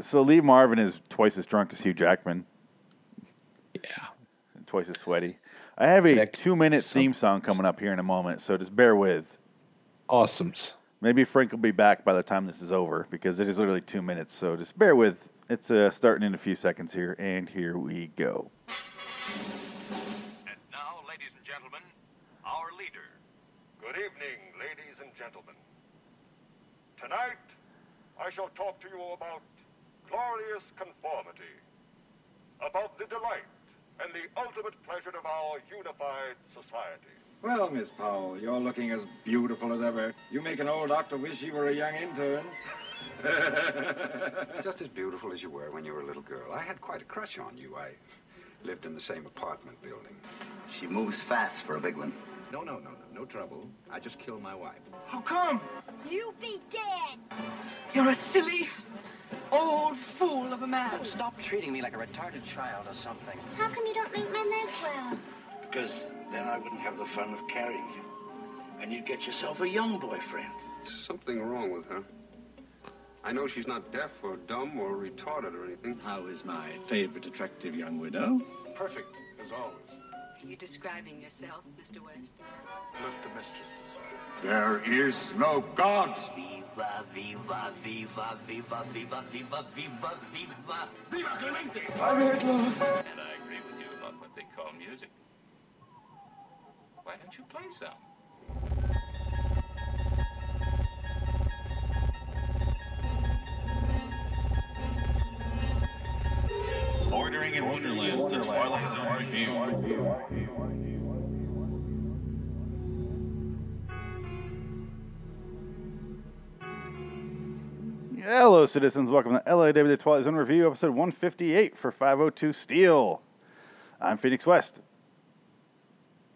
So Lee Marvin is twice as drunk as Hugh Jackman, Yeah. twice as sweaty. I have a That- two-minute some- theme song coming up here in a moment, so just bear with. Awesomes. Maybe Frank will be back by the time this is over because it is literally two minutes. So just bear with. It's uh, starting in a few seconds here, and here we go. And now, ladies and gentlemen, our leader. Good evening, ladies and gentlemen. Tonight, I shall talk to you about glorious conformity, about the delight and the ultimate pleasure of our unified society. Well, Miss Powell, you're looking as beautiful as ever. You make an old doctor wish he were a young intern. Just as beautiful as you were when you were a little girl. I had quite a crush on you. I lived in the same apartment building. She moves fast for a big one. No, no, no, no, no trouble. I just killed my wife. How come? You be dead. You're a silly, old fool of a man. Stop treating me like a retarded child or something. How come you don't make my leg well? Because then I wouldn't have the fun of carrying you. And you'd get yourself a young boyfriend. Something wrong with her. I know she's not deaf or dumb or retarded or anything. How is my favorite attractive young widow? Perfect, as always. Are you describing yourself, Mr. West? Let the mistress decide. There is no God. Viva, viva, viva, viva, viva, viva, viva, viva. Viva Clemente! And I agree with you about what they call music. Why don't you play some? Bordering in Wonderland, the Twilight Zone review. Hello, citizens. Welcome to LAW The Twilight Zone Review, episode 158 for 502 Steel. I'm Phoenix West.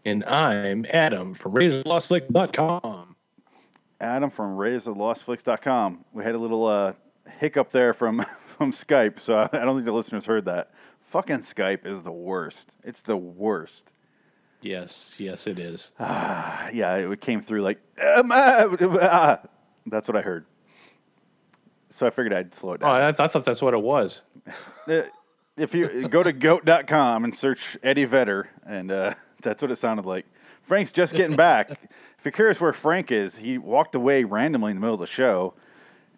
And I'm Adam from RaiserLostFlick.com. Adam from RaiseTheLostFlix.com. We had a little uh, hiccup there from, from Skype, so I don't think the listeners heard that. Fucking Skype is the worst. It's the worst. Yes, yes, it is. Yeah, it came through like, um, ah. that's what I heard. So I figured I'd slow it Oh, down. I, I thought that's what it was. Uh, if you go to goat.com and search Eddie Vedder, and uh, that's what it sounded like. Frank's just getting back. if you're curious where Frank is, he walked away randomly in the middle of the show,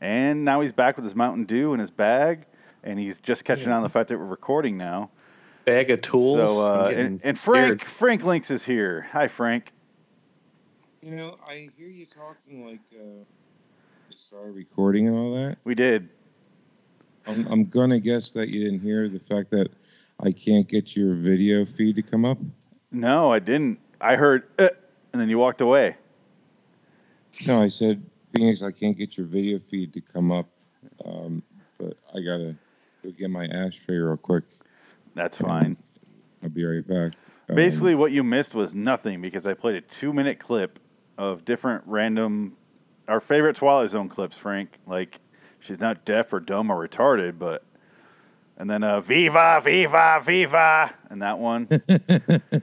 and now he's back with his Mountain Dew in his bag, and he's just catching on the fact that we're recording now. Bag of tools. So, uh, and, and. Frank, Frank Links is here. Hi, Frank. You know, I hear you talking like uh, you started recording and all that. We did. I'm, I'm gonna guess that you didn't hear the fact that I can't get your video feed to come up. No, I didn't. I heard, uh, and then you walked away. No, I said Phoenix, I can't get your video feed to come up, um, but I gotta go get my ashtray real quick. That's fine. I'll be right back. Um, Basically, what you missed was nothing because I played a two minute clip of different random, our favorite Twilight Zone clips, Frank. Like, she's not deaf or dumb or retarded, but. And then uh, Viva, Viva, Viva, and that one.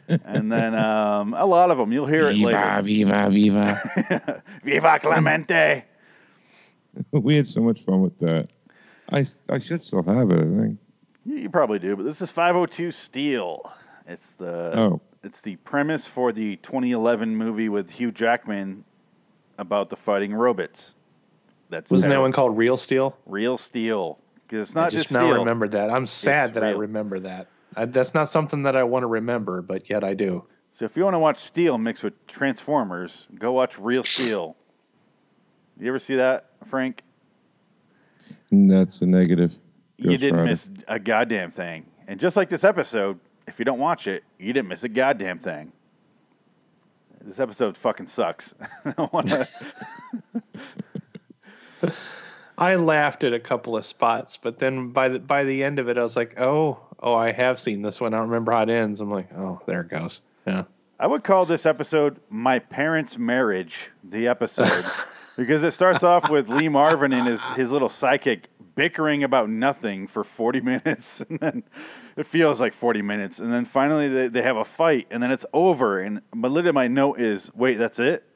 and then um, a lot of them. You'll hear it like. Viva, later. viva, viva. Viva Clemente. we had so much fun with that. I, I should still have it. I think. You, you probably do, but this is 502 Steel. It's the Oh. it's the premise for the 2011 movie with Hugh Jackman about the fighting robots. That's Wasn't that one called Real Steel? Real Steel. Because it's I not just, just, now steel. remembered that. I'm sad It's that I remember that. I, that's not something that I want to remember, but yet I do. So if you want to watch Steel mixed with Transformers, go watch Real Steel. You ever see that, Frank? That's a negative. you didn't Rider. miss a goddamn thing. And just like this episode, if you don't watch it, you didn't miss a goddamn thing. This episode fucking sucks. I want to. I laughed at a couple of spots, but then by the by the end of it, I was like, "Oh, oh, I have seen this one. I don't remember how it ends." I'm like, "Oh, there it goes." Yeah. I would call this episode "My Parents' Marriage," the episode, because it starts off with Lee Marvin and his his little psychic bickering about nothing for forty minutes, and then it feels like forty minutes, and then finally they, they have a fight, and then it's over. And my literally my note is, "Wait, that's it."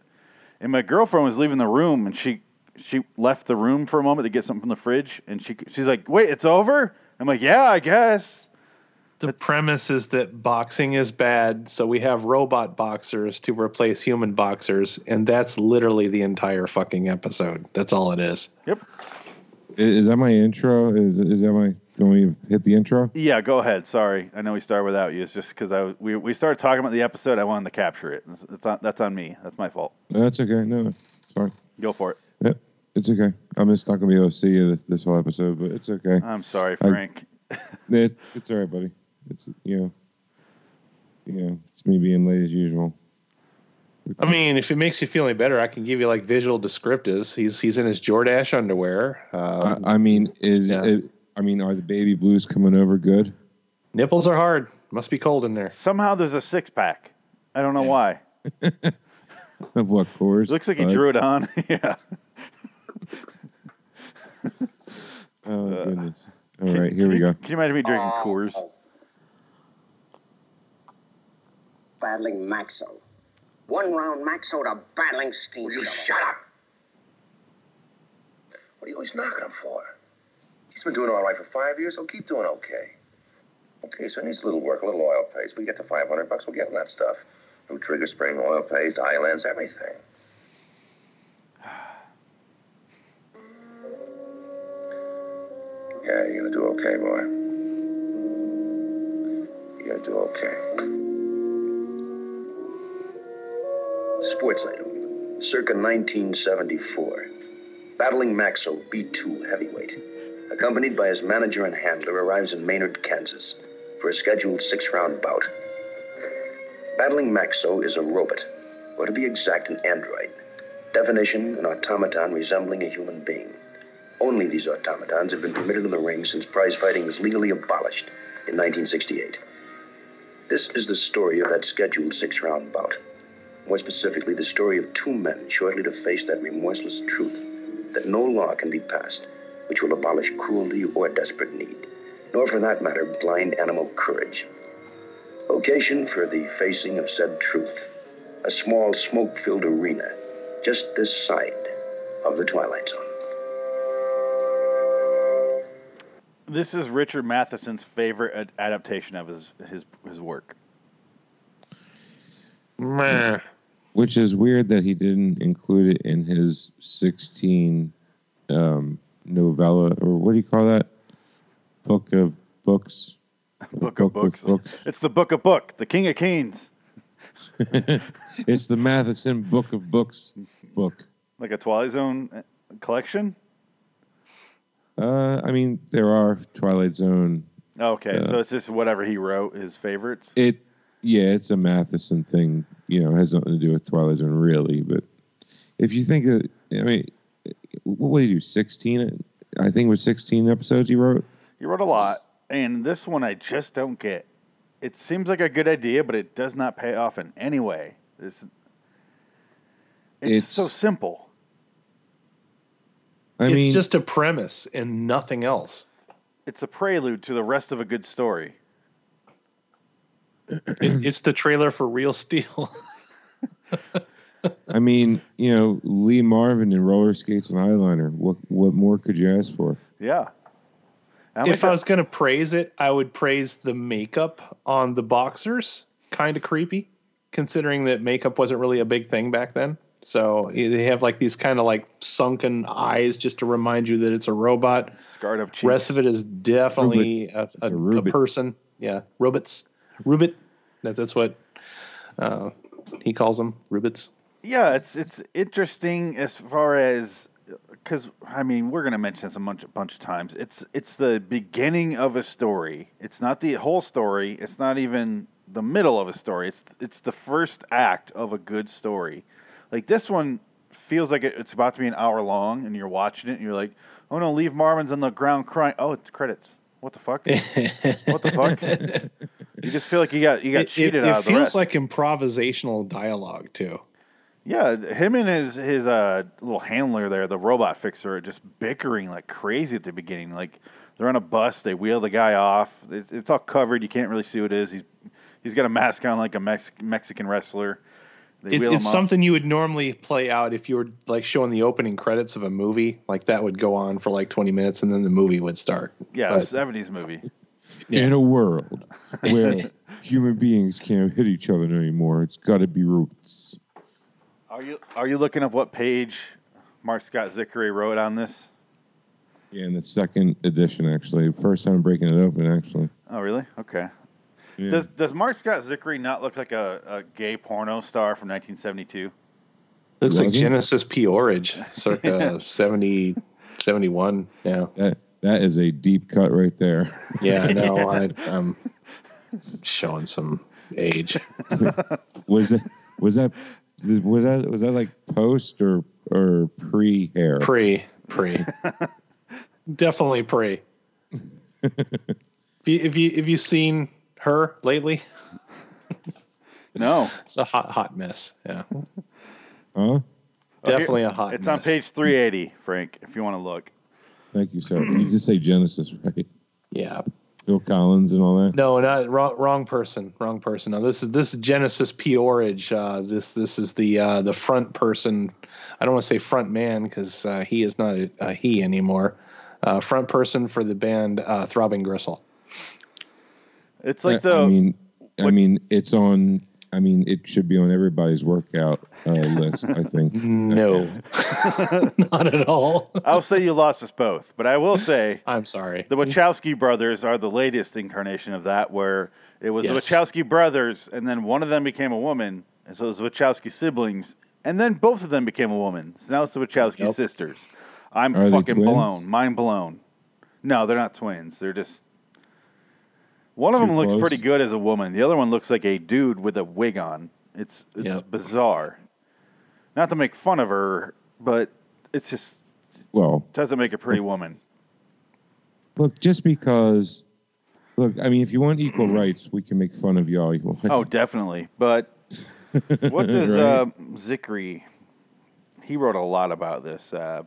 And my girlfriend was leaving the room, and she she left the room for a moment to get something from the fridge, and she she's like, "Wait, it's over." I'm like, "Yeah, I guess." The premise is that boxing is bad, so we have robot boxers to replace human boxers, and that's literally the entire fucking episode. That's all it is. Yep. I- Is that my intro? Is is that my? Can we hit the intro? Yeah, go ahead. Sorry, I know we started without you. It's just because I we we started talking about the episode. I wanted to capture it. It's, it's on, that's on me. That's my fault. That's okay. No, sorry. Go for it. Yep, it's okay. I'm just not gonna be able to see you this, this whole episode, but it's okay. I'm sorry, I- Frank. It, it's all right, buddy. It's you know, you know, it's me being late as usual. I mean, if it makes you feel any better, I can give you like visual descriptives. He's he's in his Jordache underwear. Um, I, I mean, is yeah. it? I mean, are the baby blues coming over good? nipples are hard. Must be cold in there. Somehow there's a six pack. I don't know why. Of what course? Looks like he drew it on. yeah. Oh Uh, goodness! All right, here we go. Can you imagine me drinking Coors? Battling Maxo. One round max out of battling Steve. Will you shut up? What are you always knocking him for? He's been doing all right for five years. He'll keep doing okay. Okay, so he needs a little work, a little oil paste. We get to 500 bucks, we'll get him that stuff. New trigger spring, oil paste, islands, everything. Yeah, you're gonna do okay, boy. You're gonna do okay. Sports item, circa 1974. Battling Maxo B2 heavyweight, accompanied by his manager and handler, arrives in Maynard, Kansas, for a scheduled six-round bout. Battling Maxo is a robot, or to be exact, an android. Definition: an automaton resembling a human being. Only these automatons have been permitted in the ring since prize fighting was legally abolished in 1968. This is the story of that scheduled six-round bout. More specifically, the story of two men shortly to face that remorseless truth that no law can be passed which will abolish cruelty or desperate need, nor for that matter, blind animal courage. Location for the facing of said truth a small smoke filled arena just this side of the Twilight Zone. This is Richard Matheson's favorite ad- adaptation of his his his work. Meh. Which is weird that he didn't include it in his 16 um, novella, or what do you call that? Book of books. Book of books. It's the Book of Book, the King of Kings, it's the Matheson Book of Books book. like a Twilight Zone uh, collection. Uh, I mean, there are Twilight Zone. Okay, Uh, so it's just whatever he wrote, his favorites. It, yeah, it's a Matheson thing. You know, it has nothing to do with Twilight Zone, really. But if you think of, I mean, what did he do? 16? I think it was 16 episodes you wrote. You wrote a lot, and this one I just don't get. It seems like a good idea, but it does not pay off in any way. It's, it's, It's- so simple. I it's mean, just a premise and nothing else. It's a prelude to the rest of a good story. It, it's the trailer for Real Steel. I mean, you know, Lee Marvin in roller skates and eyeliner. What what more could you ask for? Yeah. How many if I was going to praise it, I would praise the makeup on the boxers. Kind of creepy, considering that makeup wasn't really a big thing back then. So they have like these kind of like sunken eyes just to remind you that it's a robot. scarred up cheeks. Rest of it is definitely a, a, a a Rubit. person. Yeah, robots. Rubit. That, that's what uh, he calls them. Rubits. Yeah, it's it's interesting as far as because I mean we're gonna mention this a bunch a bunch of times. It's it's the beginning of a story. It's not the whole story. It's not even the middle of a story. It's it's the first act of a good story. Like this one feels like it, it's about to be an hour long, and you're watching it, and you're like, oh no, Lee Marvin's on the ground crying. Oh, it's credits. What the fuck? what the fuck? You just feel like you got you got It, it, cheated it out of the feels rest. like improvisational dialogue too. Yeah, him and his his uh, little handler there, the robot fixer, are just bickering like crazy at the beginning. Like they're on a bus, they wheel the guy off. It's, it's all covered. You can't really see what it is. He's he's got a mask on like a Mex- Mexican wrestler, They It, wheel it's something you would normally play out if you were like showing the opening credits of a movie. Like that would go on for like 20 minutes and then the movie would start. Yeah, seventies movie. In a world where human beings can't hit each other anymore, it's got to be roots. Are you are you looking up what page Marc Scott Zicree wrote on this? Yeah, in the second edition, actually, first time breaking it open, actually. Oh, really? Okay. Yeah. Does Does Marc Scott Zicree not look like a, a gay porno star from 1972? Looks like Wasn't? Genesis P-Orridge, circa 70, 71. Yeah. That that is a deep cut right there. Yeah, I know. I, I'm showing some age. was that was that was that was that like post or or pre hair? Pre, pre. Definitely pre. If you, if you if you seen her lately, No. it's a hot hot mess. Yeah, Huh? Oh, definitely a hot. It's on page 380, Frank. If you want to look. Thank you, sir. You just say Genesis, right? Yeah. Phil Collins and all that. No, not wrong. Wrong person. Wrong person. No, this is this is Genesis P-Orridge. Uh, this this is the uh, the front person. I don't want to say front man because uh, he is not a, a he anymore. Uh, front person for the band uh, Throbbing Gristle. It's like I- the I mean, I mean, it's on. I mean, it should be on everybody's workout uh, list. I think. No, not at all. I'll say you lost us both, but I will say I'm sorry. the Wachowski brothers are the latest incarnation of that, where it was Yes. the Wachowski brothers, and then one of them became a woman, and so it was the Wachowski siblings, and then both of them became a woman. So now it's the Wachowski Nope. sisters. I'm Are fucking blown, mind blown. No, they're not twins. They're just. One of them looks close? pretty good as a woman. The other one looks like a dude with a wig on. It's it's Yep. bizarre. Not to make fun of her, but it's just Well, doesn't make a pretty woman. look, just because. Look, I mean, if you want equal rights, we can make fun of you all you want. Oh, definitely. But what does Right? uh, Zicree? He wrote a lot about this. Uh,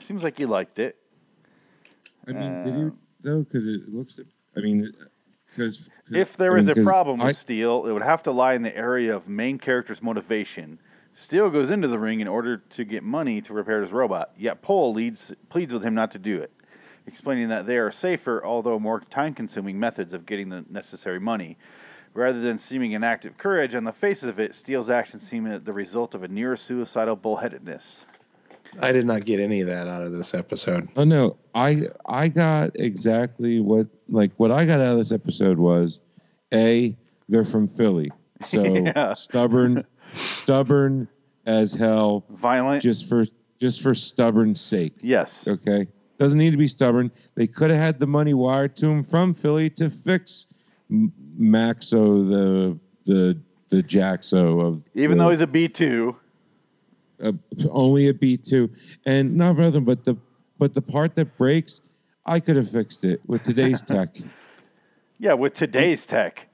seems like he liked it. I mean, did you though? Because it looks. I mean, because If there is a problem with I, Steel, it would have to lie in the area of main character's motivation. Steel goes into the ring in order to get money to repair his robot, yet Pole leads, pleads with him not to do it, explaining that they are safer, although more time consuming methods of getting the necessary money. Rather than seeming an act of courage, on the face of it, Steele's actions seem the result of a near suicidal bullheadedness. I did not get any of that out of this episode. Oh no, I I got exactly what like what I got out of this episode was, a they're from Philly, so Yeah. stubborn, stubborn as hell, Violent? just for just for stubborn sake. Yes. Okay, doesn't need to be stubborn. They could have had the money wired to him from Philly to fix M- Maxo the the the Jaxo of Even the- though he's a B2. Uh, only a B two, and not for nothing, but the but the part that breaks, I could have fixed it with today's tech. Yeah, with today's tech.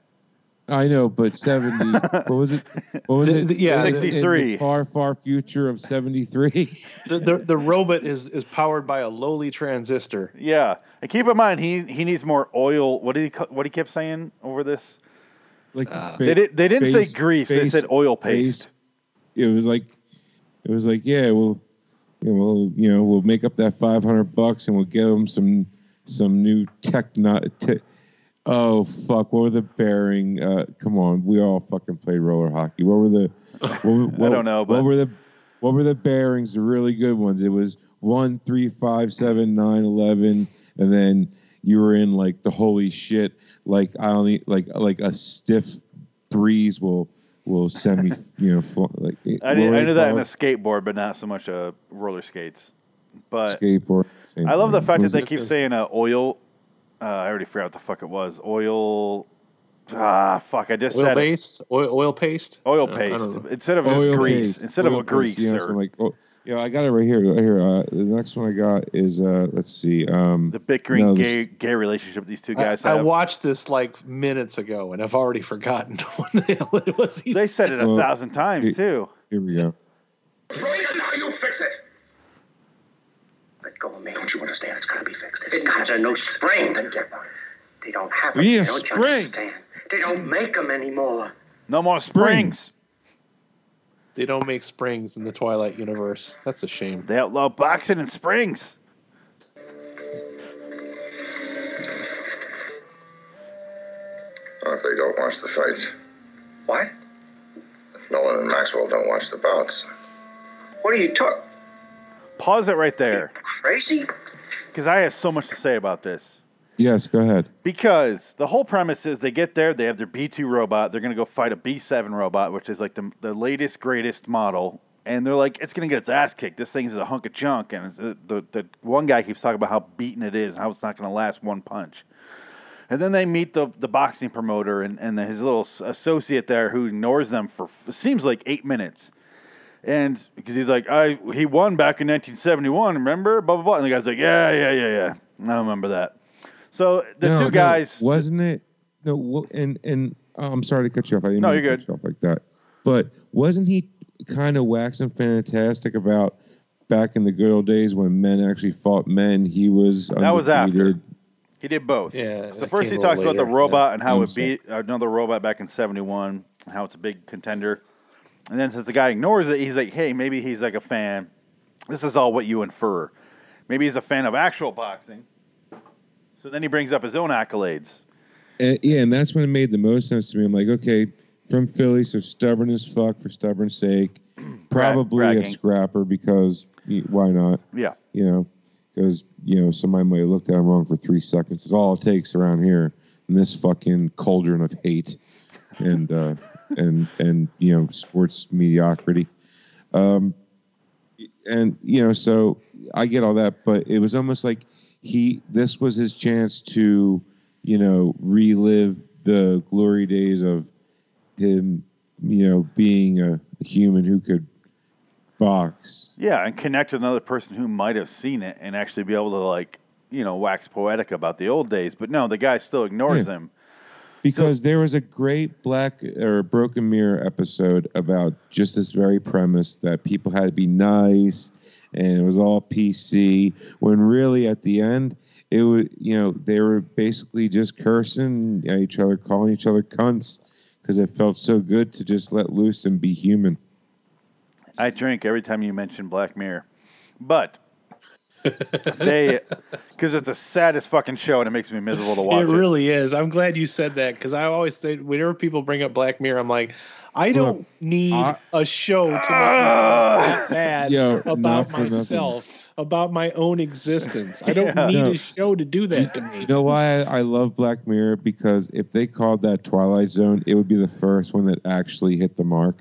I know, but seventy. what was it? What was The- it? the- yeah, In- in 63. far, far future of seventy three. The, the, the robot is, is powered by a lowly transistor. Yeah, and keep in mind he he needs more oil. What did he ca- what he kept saying over this? Like They did- they didn't say face- grease, they said oil face. paste. It was like, it was like, yeah, we'll, you know, we'll, you know, we'll make up that five hundred bucks and we'll give them some some new tech. Not te- oh fuck, what were the bearing? Uh, come on, we all fucking played roller hockey. What were the? What, what, don't know, but- what were the? What were the bearings? The really good ones. It was one, three, five, seven, nine, eleven, and then you were in like the holy shit. Like I only like like a stiff breeze will will send me. You know, fl- like I, did, I they knew that in a skateboard, but not so much uh, roller skates. But skateboard. I love the thing. fact that they it- keep saying uh, oil. Uh, I already forgot what the fuck it was. Oil. Ah, fuck! I just Oil said it. paste? Oil, oil paste? Oil I don't paste instead of just Oil grease. paste, Instead of oil a paste, grease. You know, or so like, oh, yeah, I got it right here. Right here. Uh, the next one I got is uh, let's see. Um, the bickering no, this- gay gay relationship these two guys I have. watched this like minutes ago and I've already forgotten what the hell it was. he they said it a Well, thousand times it- too. Here we go. Bring it now, you fix it. Let go of me. Don't you understand? It's gotta be fixed. It's got a no spring. Then get one. They don't have We need a. Don't spring. understand? They don't make them anymore. No more springs. They don't make springs in the Twilight universe. That's a shame. They outlaw boxing and springs. Or if they don't watch the fights. What? Nolan and Maxwell don't watch the bouts. What are you talking? Pause it right there, Crazy? because I have so much to say about this. Yes, go ahead. Because the whole premise is they get there, they have their B2 robot, they're going to go fight a B7 robot, which is like the, the latest, greatest model. And they're like, it's going to get its ass kicked. This thing is a hunk of junk. And uh, the, the one guy keeps talking about how beaten it is and how it's not going to last one punch. And then they meet the, the boxing promoter and, and his little associate there who ignores them for seems like eight minutes. And because he's like, I he won back in 1971, remember? Blah, blah, blah. And the guy's like, yeah, yeah, yeah, yeah. I don't remember that. So the No, two no, guys. wasn't it? No, and and oh, I'm sorry to cut you off. I didn't No, you're to cut you off like that. But wasn't he kind of waxing fantastic about back in the good old days when men actually fought men? He was That was after. He did both. Yeah, So first he came a little talks about the later, robot and how I'm it beat uh, another robot back in '71, and how it's a big contender. And then since the guy ignores it, he's like, "Hey, maybe he's like a fan. This is all what you infer. Maybe he's a fan of actual boxing." So then he brings up his own accolades. And, yeah, and that's when it made the most sense to me. I'm like, okay, from Philly, so stubborn as fuck for stubborn's sake. Probably a scrapper because why not? Yeah. You know, because you know somebody might have looked at him wrong for three seconds. It's all it takes around here in this fucking cauldron of hate and uh, and and you know sports mediocrity. Um, and you know, so I get all that, but it was almost like he this was his chance to you know relive the glory days of him you know being a, human who could box Yeah, and connect with another person who might have seen it and actually be able to like, you know, wax poetic about the old days. But no, the guy still ignores Yeah. him. because there was a great black or broken mirror episode about just this very premise that people had to be nice and it was all PC when really at the end it was you know they were basically just cursing at each other calling each other cunts because it felt so good to just let loose and be human. I drink every time you mention Black Mirror, but they because it's the saddest fucking show and it makes me miserable to watch it it. really is. I'm glad you said that because I always say whenever people bring up Black Mirror, I'm like, I don't need a show to make me feel ah! bad Yo, about for nothing. myself, about my own existence. I don't Yeah. need No. a show to do that to me. You know why I, I love Black Mirror? Because if they called that Twilight Zone, it would be the first one that actually hit the mark.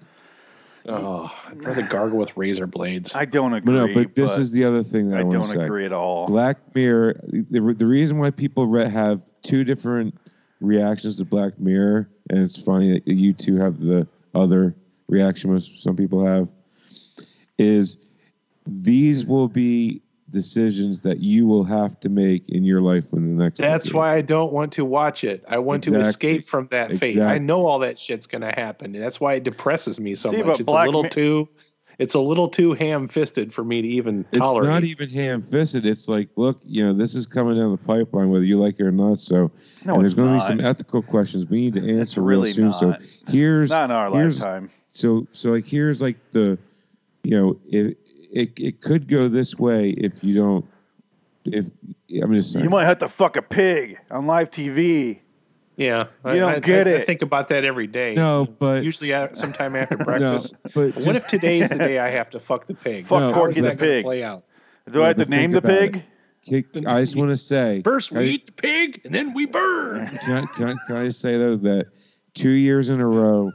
Oh, I'd rather gargle with razor blades. I don't agree. no, but this is the other thing that I, I don't to say. agree at all. Black Mirror. The, the reason why people re- have two different reactions to Black Mirror, and it's funny that you two have the other reaction, which some people have, is these will be decisions that you will have to make in your life in the next. That's decade. why I don't want to watch it. I want to escape from that fate. I know all that shit's gonna happen, and that's why it depresses me so See, much. but It's Black a little Mi- too, it's a little too ham-fisted for me to even It's tolerate. It's not even ham-fisted. It's like, look, you know, this is coming down the pipeline, whether you like it or not. So, No, and there's going to be some ethical questions we need to answer real really soon. So not. here's Not in our here's, lifetime. So, so like here's like the, you know, it it it could go this way if you don't. If I'm just saying, You might have to fuck a pig on live TV. Yeah, You don't I, get I, it. I think about that every day. no, but usually at, sometime after breakfast. No, but what just- if today's the day I have to fuck the pig? Fuck No, How Corky the that gonna pig. Play out. Do I have to name the pig? Kick- I just want to say First, we I- eat the pig, and then we burn. can, I, can, I, can I just say though that two years in a row,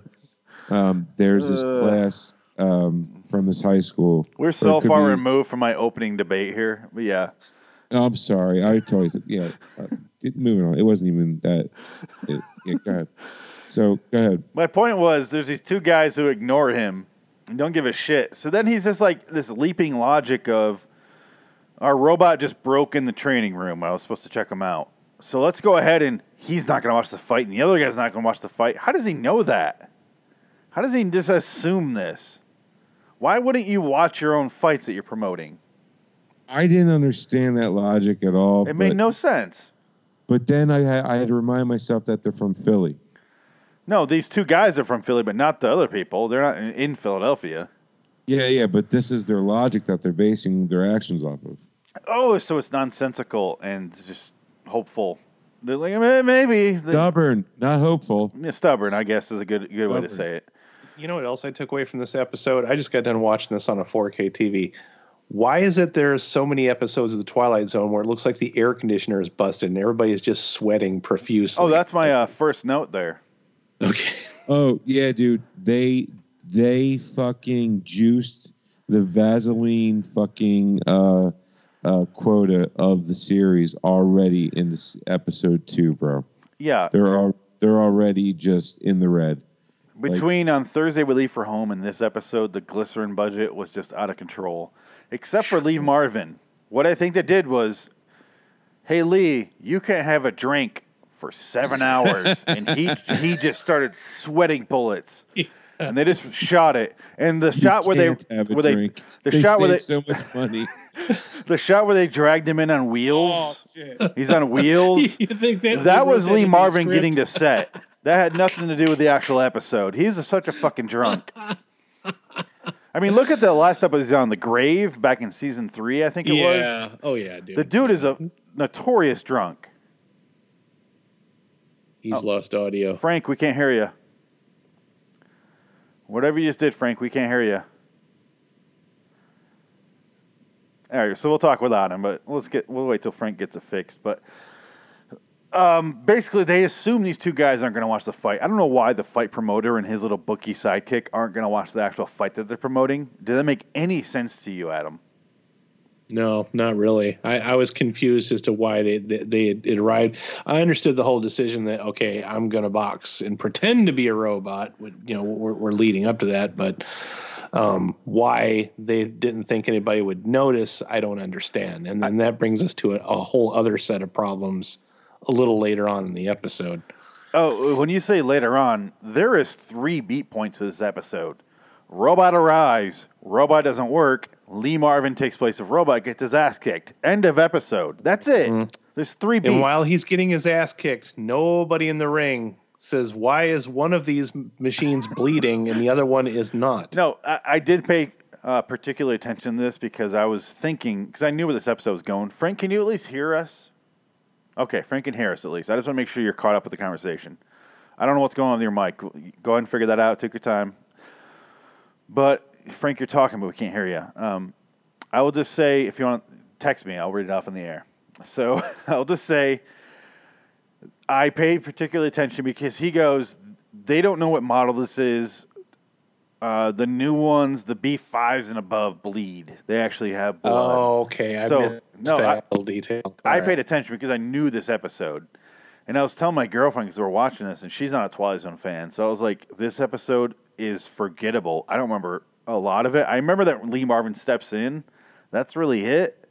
um, there's this Uh. class um, from this high school. We're so far be- removed from my opening debate here. But yeah. I'm sorry. I totally yeah. Uh, moving on. It wasn't even that. It, yeah, go ahead. So go ahead. My point was there's these two guys who ignore him and don't give a shit. So then he's just like this leaping logic of our robot just broke in the training room. I was supposed to check him out. So let's go ahead and he's not going to watch the fight and the other guy's not going to watch the fight. How does he know that? How does he just assume this? Why wouldn't you watch your own fights that you're promoting? I didn't understand that logic at all. It made no sense. But then I, had- I had to remind myself that they're from Philly. No, these two guys are from Philly, but not the other people. They're not in- Philadelphia. Yeah, yeah, but this is their logic that they're basing their actions off of. Oh, so it's nonsensical and just hopeful. They're like, "Eh, maybe. Stubborn, not hopeful. Yeah, stubborn, I guess, is a good good way to say it. You know what else I took away from this episode? I just got done watching this on a 4K TV. Why is it there's so many episodes of the Twilight Zone where it looks like the air conditioner is busted and everybody is just sweating profusely? Oh, that's my uh, first note there. Okay. Oh yeah, dude. They they fucking juiced the Vaseline fucking uh, uh, quota of the series already in this episode two, bro. Yeah. They're all they're already just in the red. Like- Between on Thursday we leave for home and this episode, the glycerin budget was just out of control. Except for Lee Marvin. What I think they did was, hey Lee, you can't have a drink for seven hours, and he he just started sweating bullets, and they just shot it. And the shot where they where they the They shot where they so much money. the shot where they dragged him in on oh, wheels. He's on wheels. you think that, that was Lee Marvin getting to set. That had nothing to do with the actual episode. He's a, such a fucking drunk. I mean, look at the last episode on the grave back in season three, I think it Yeah. was. Oh yeah, dude. The dude is a notorious drunk. He's oh. lost audio. Frank, we can't hear you. Whatever you just did, Frank, we can't hear you. All right, so we'll talk without him, but let's get we'll wait till Frank gets it fixed. But um, basically, they assume these two guys aren't going to watch the fight. I don't know why the fight promoter and his little bookie sidekick aren't going to watch the actual fight that they're promoting. Did that make any sense to you, Adam? No, not really. I, I was confused as to why they they, they had, it arrived. I understood the whole decision that okay, I'm gonna box and pretend to be a robot. You know, we're, we're leading up to that, but um, why they didn't think anybody would notice, I don't understand. And then that brings us to a, a whole other set of problems a little later on in the episode. Oh, when you say later on, there is three beat points for this episode. Robot arrives. Robot doesn't work. Lee Marvin takes place of Robot, gets his ass kicked. End of episode. That's it. There's three beats. And while he's getting his ass kicked, nobody in the ring says, "Why is one of these machines bleeding and the other one is not?" No, I, I did pay uh, particular attention to this because I was thinking, because I knew where this episode was going. Frank, can you at least hear us? Okay, Frank and Harris at least. I just want to make sure you're caught up with the conversation. I don't know what's going on with your mic. Go ahead and figure that out. Take your time. But Frank, you're talking, but we can't hear you. Um, I will just say, if you want text me, I'll read it off in the air. So I'll just say, I paid particular attention because he goes, they don't know what model this is. Uh, the new ones, the B5s and above, bleed. They actually have blood. Oh, okay. I so missed no, that I, detail. I All paid attention because I knew this episode, and I was telling my girlfriend because we were watching this, and she's not a Twilight Zone fan. So I was like, "This episode is forgettable." I don't remember a lot of it. I remember that Lee Marvin steps in. That's really it.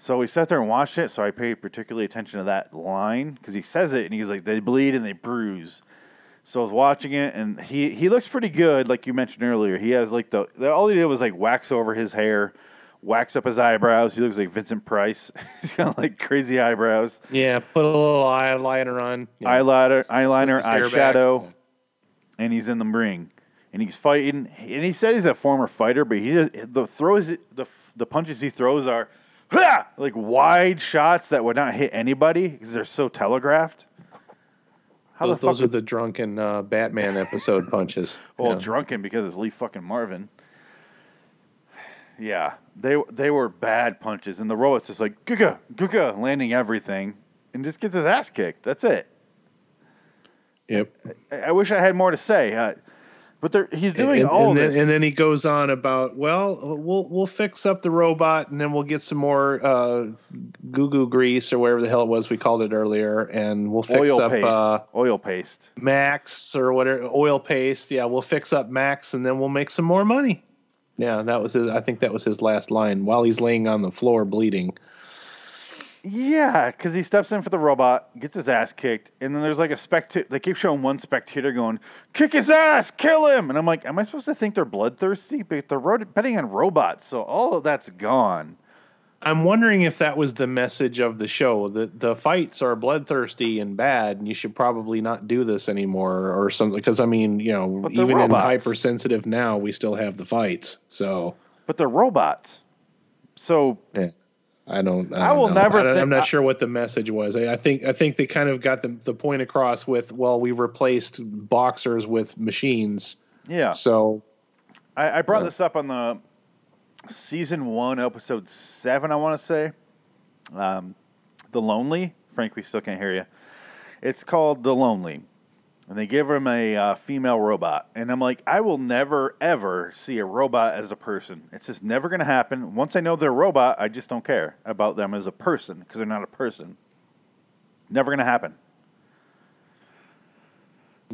So we sat there and watched it. So I paid particularly attention to that line because he says it, and he's like, "They bleed and they bruise." So I was watching it, and he he looks pretty good, like you mentioned earlier. He has like the, the all he did was like wax over his hair, wax up his eyebrows. He looks like Vincent Price. He's got like crazy eyebrows, Yeah, put a little eyeliner on. you know, eyeliner, eyeliner, back. eyeshadow, and he's in the ring, and he's fighting. And he said he's a former fighter, but he does, the throws the the punches he throws are like wide shots that would not hit anybody because they're so telegraphed. How those the fuck those are the drunken uh, Batman episode punches. Well, Yeah. drunken because it's Lee fucking Marvin. Yeah, they they were bad punches, and the robot's just like guga guga, landing everything, and just gets his ass kicked. That's it. Yep. I, I wish I had more to say, uh, but there, he's doing and, all and this. then, and then he goes on about, well, we'll we'll fix up the robot, and then we'll get some more uh, goo goo grease or whatever the hell it was we called it earlier, and we'll fix oil up paste, uh, oil paste. Max or whatever oil paste. Yeah, we'll fix up Max, and then we'll make some more money. Yeah, that was his. I think that was his last line while he's laying on the floor bleeding. Yeah, because he steps in for the robot, gets his ass kicked, and then there's like a spectator. They keep showing one spectator going, "Kick his ass, kill him!" And I'm like, "Am I supposed to think they're bloodthirsty?" But they're ro- betting on robots, so all of that's gone. I'm wondering if that was the message of the show that the fights are bloodthirsty and bad, and you should probably not do this anymore or something. Because I mean, you know, even in robots. hypersensitive now, we still have the fights. So But they're robots. So yeah, I don't. I don't will know. never I, I'm not I- sure what the message was. I, I think I think they kind of got the the point across with well, we replaced boxers with machines. yeah. So I, I brought this up on the season one, episode seven, I want to say. Um, the Lonely. Frank, we still can't hear you. It's called The Lonely. And they give him a uh, female robot. And I'm like, I will never, ever see a robot as a person. It's just never going to happen. Once I know they're a robot, I just don't care about them as a person because they're not a person. Never going to happen.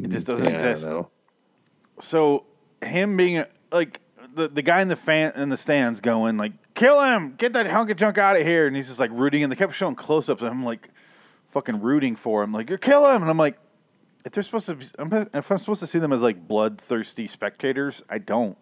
It just doesn't yeah, exist so him being like the the guy in the fan in the stands going like kill him get that hunk of junk out of here and he's just like rooting and they kept showing close-ups of him like fucking rooting for him like you kill him and i'm like if they're supposed to be I'm- if i'm supposed to see them as like bloodthirsty spectators i don't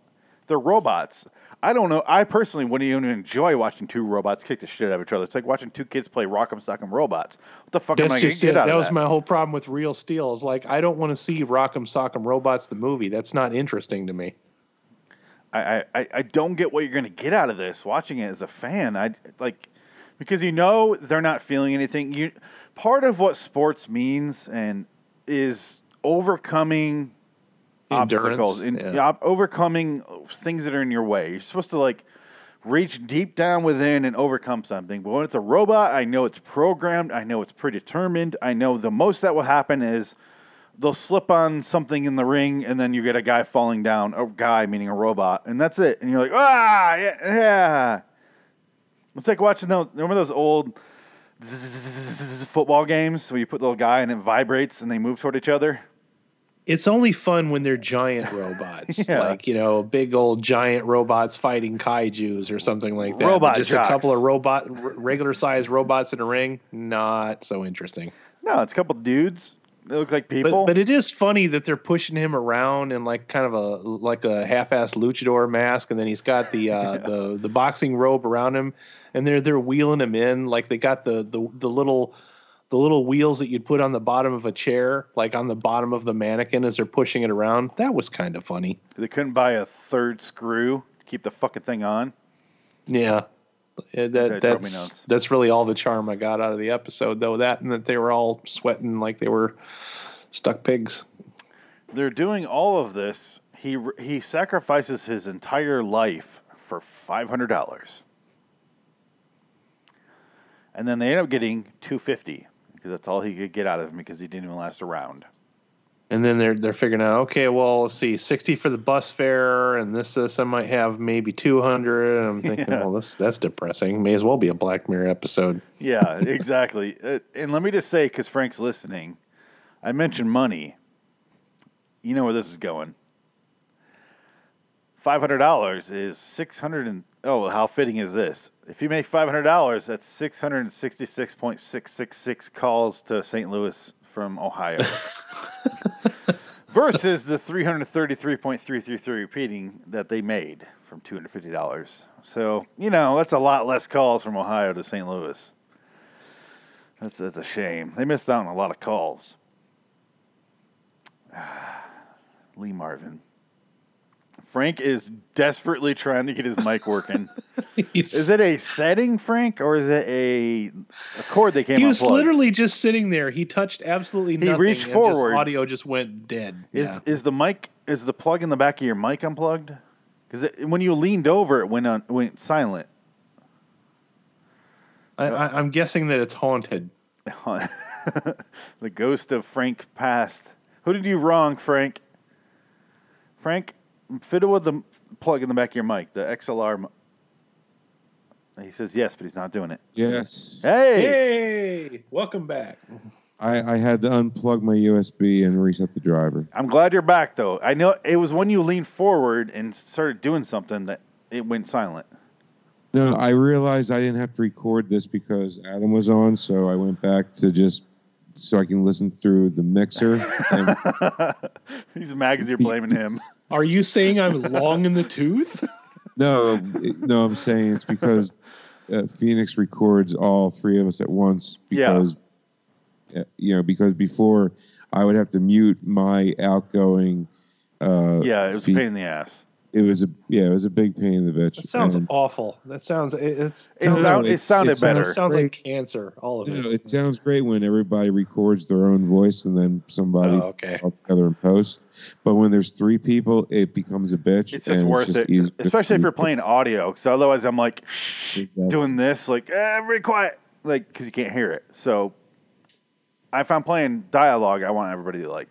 they're robots i don't know i personally wouldn't even enjoy watching two robots kick the shit out of each other it's like watching two kids play rock'em sock'em robots what the fuck am i gonna get it. out That of was that my whole problem with Real Steel. Is like I don't want to see Rock'em Sock'em Robots the movie. That's not interesting to me. I, I, I don't get what you're going to get out of this watching it as a fan. I like because you know they're not feeling anything. You part of what sports means and is overcoming Endurance, obstacles and yeah. overcoming things that are in your way. You're supposed to like reach deep down within and overcome something. But when it's a robot, I know it's programmed. I know it's predetermined. I know the most that will happen is they'll slip on something in the ring, and then you get a guy falling down. A guy meaning a robot, and that's it. And you're like, ah, yeah. yeah. It's like watching those. Remember those old football games where you put the little guy and it vibrates and they move toward each other. It's only fun when they're giant robots, Yeah. like you know, big old giant robots fighting kaiju's or something like that. Robot just jocks. a couple of robot, regular sized robots in a ring. Not so interesting. No, it's a couple dudes. They look like people. But, but it is funny that they're pushing him around in like kind of a like a half-ass luchador mask, and then he's got the uh, the the boxing robe around him, and they're they're wheeling him in like they got the the the little the little wheels that you'd put on the bottom of a chair, like on the bottom of the mannequin as they're pushing it around. That was kind of funny. they couldn't buy a third screw to keep the fucking thing on. Yeah. That that, that's that's really all the charm I got out of the episode, though. That and that they were all sweating like they were stuck pigs. They're doing all of this. He he sacrifices his entire life for five hundred dollars, and then they end up getting two fifty because that's all he could get out of him because he didn't even last a round. And then they're they're figuring out, okay, well, let's see, sixty for the bus fare, and this this I might have maybe two hundred. And I'm thinking, Yeah. well, this that's depressing. May as well be a Black Mirror episode. Yeah, exactly. Uh, and let me just say, because Frank's listening, I mentioned money. You know where this is going. Five hundred dollars is six hundred and oh, how fitting is this? If you make five hundred dollars, that's six hundred and sixty-six point six six six calls to St. Louis from Ohio, versus the three hundred thirty-three point three three three repeating that they made from two hundred fifty dollars. So you know that's a lot less calls from Ohio to St. Louis. That's that's a shame. They missed out on a lot of calls. Lee Marvin. Frank is desperately trying to get his mic working. is it a setting, Frank, or is it a, a cord they came he was unplugged? literally just sitting there. He touched absolutely nothing. He reached and forward. Just audio just went dead. Is yeah. is the mic is the plug in the back of your mic unplugged? Because when you leaned over, it went on went silent. I, I'm guessing that it's haunted. the ghost of Frank passed. Who did you wrong, Frank? Frank, fiddle with the plug in the back of your mic, the XLR. He says yes, but he's not doing it. Yes. Hey, Hey, welcome back. I, I had to unplug my USB and reset the driver. I'm glad you're back, though. I know it was when you leaned forward and started doing something that it went silent. No, I realized I didn't have to record this because Adam was on, so I went back to just so I can listen through the mixer. And He's mad because you're blaming him. Are you saying I'm long in the tooth? no, no, I'm saying it's because uh, Phoenix records all three of us at once Yeah. because uh, you know because before I would have to mute my outgoing. Uh, Yeah, it was a pain in the ass. It was a yeah, it was a big pain in the bitch. That sounds and- awful. That sounds it, it's It, No, sound, it- it sounded it sounds- better. sounds like cancer. All of You it. know, it sounds great when everybody records their own voice and then somebody Oh, okay. all together in post. But when there's three people, it becomes a bitch. It's just and worth just it, easier especially if you're speak. playing audio. Because otherwise, I'm like shh, Exactly. doing this, like eh, quiet, like because you can't hear it. So I found playing dialogue. I want everybody to like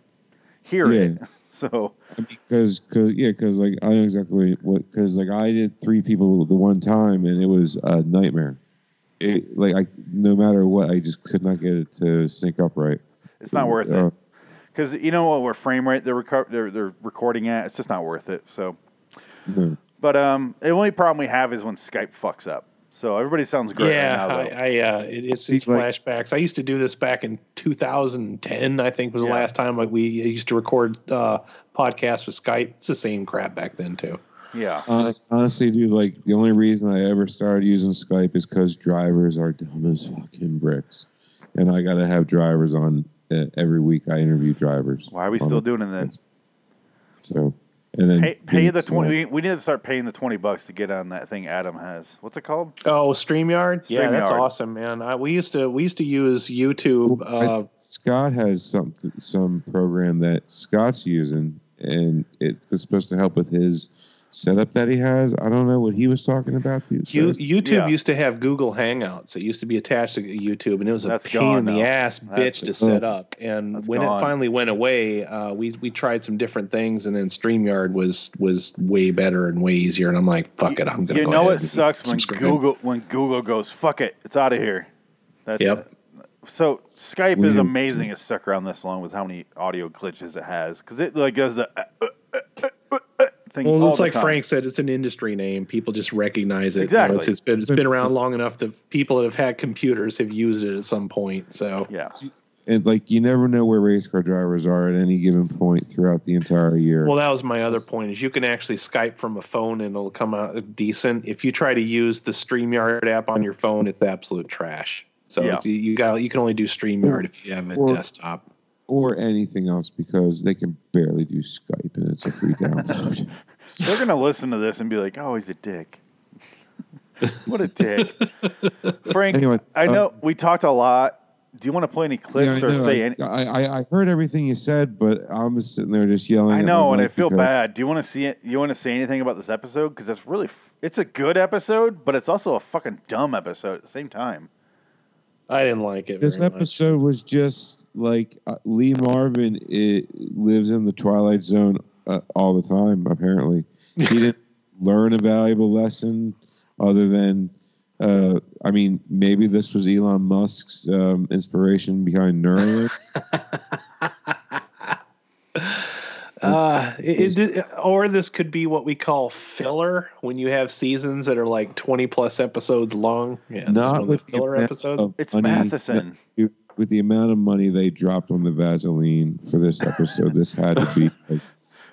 hear it. Yeah. So because because yeah because like I know exactly what because like I did three people the one time and it was a nightmare. It like I no matter what I just could not get it to sync up right. it's not worth Uh, it. Because you know what, frame rate they're, reco- they're they're recording at, it's just not worth it. So, but um, the only problem we have is when Skype fucks up. So everybody sounds great yeah, right now. I, I uh, it, it's these flashbacks. I used to do this back in 2010. I think was the Yeah. last time like, we used to record uh, podcasts with Skype. It's the same crap back then too. yeah, Hon- Honestly, dude, like the only reason I ever started using Skype is because drivers are dumb as fucking bricks, and I got to have drivers on uh, every week. I interview drivers. why are we still doing it then? So, and then Pay, pay the twenty. We, we need to start paying the twenty bucks to get on that thing Adam has. What's it called? Oh, Streamyard. Yeah, that's awesome, man. I, we used to we used to use YouTube. I- Uh, Scott has some some program that Scott's using, and it was supposed to help with his setup that he has. I don't know what he was talking about. You, YouTube Yeah. used to have Google Hangouts. It used to be attached to YouTube, and it was a That's pain in the now. ass That's- bitch to set up. And That's when gone. it finally went away, uh, we we tried some different things, and then Streamyard was was way better and way easier. And I'm like, fuck it, I'm gonna. You go know ahead what sucks when. Google when Google goes fuck it, it's out of here. That's Yep. So Skype We is amazing. It's stuck around this long with how many audio glitches it has because it like does the uh, uh, thing. Well, all it's the like time. Frank said, it's an industry name. People just recognize it. You know, Exactly. it's, it's been it's been around long enough that people that have had computers have used it at some point. So Yeah, and like you never know where race car drivers are at any given point throughout the entire year. Well, that was my other point. Is you can actually Skype from a phone and it'll come out decent. If you try to use the Streamyard app on your phone, it's absolute trash. So Yeah. it's, you got you can only do Streamyard if you have a Or- desktop. Or anything else because they can barely do Skype and it's a free download. they're gonna listen to this and be like, "Oh, he's a dick." what a dick, Frank. Anyway, I know uh, we talked a lot. Do you want to play any clips Yeah, or know. say I, any? I, I, heard everything you said, but I'm just sitting there just yelling. I know, and I feel because- bad. Do you want to see it? You want to say anything about this episode? Because it's really, it's a good episode, but it's also a fucking dumb episode at the same time. I didn't like it. This very much. episode was just like uh, Lee Marvin it, lives in the Twilight Zone uh, all the time. Apparently, he didn't learn a valuable lesson other than. Uh, I mean, maybe this was Elon Musk's um, inspiration behind Neuralink. Uh, it, it, or this could be what we call filler when you have seasons that are like 20 plus episodes long. Yeah, this Not of the with the filler episodes. It's money Matheson. With the amount of money they dropped on the Vaseline for this episode, this had to be.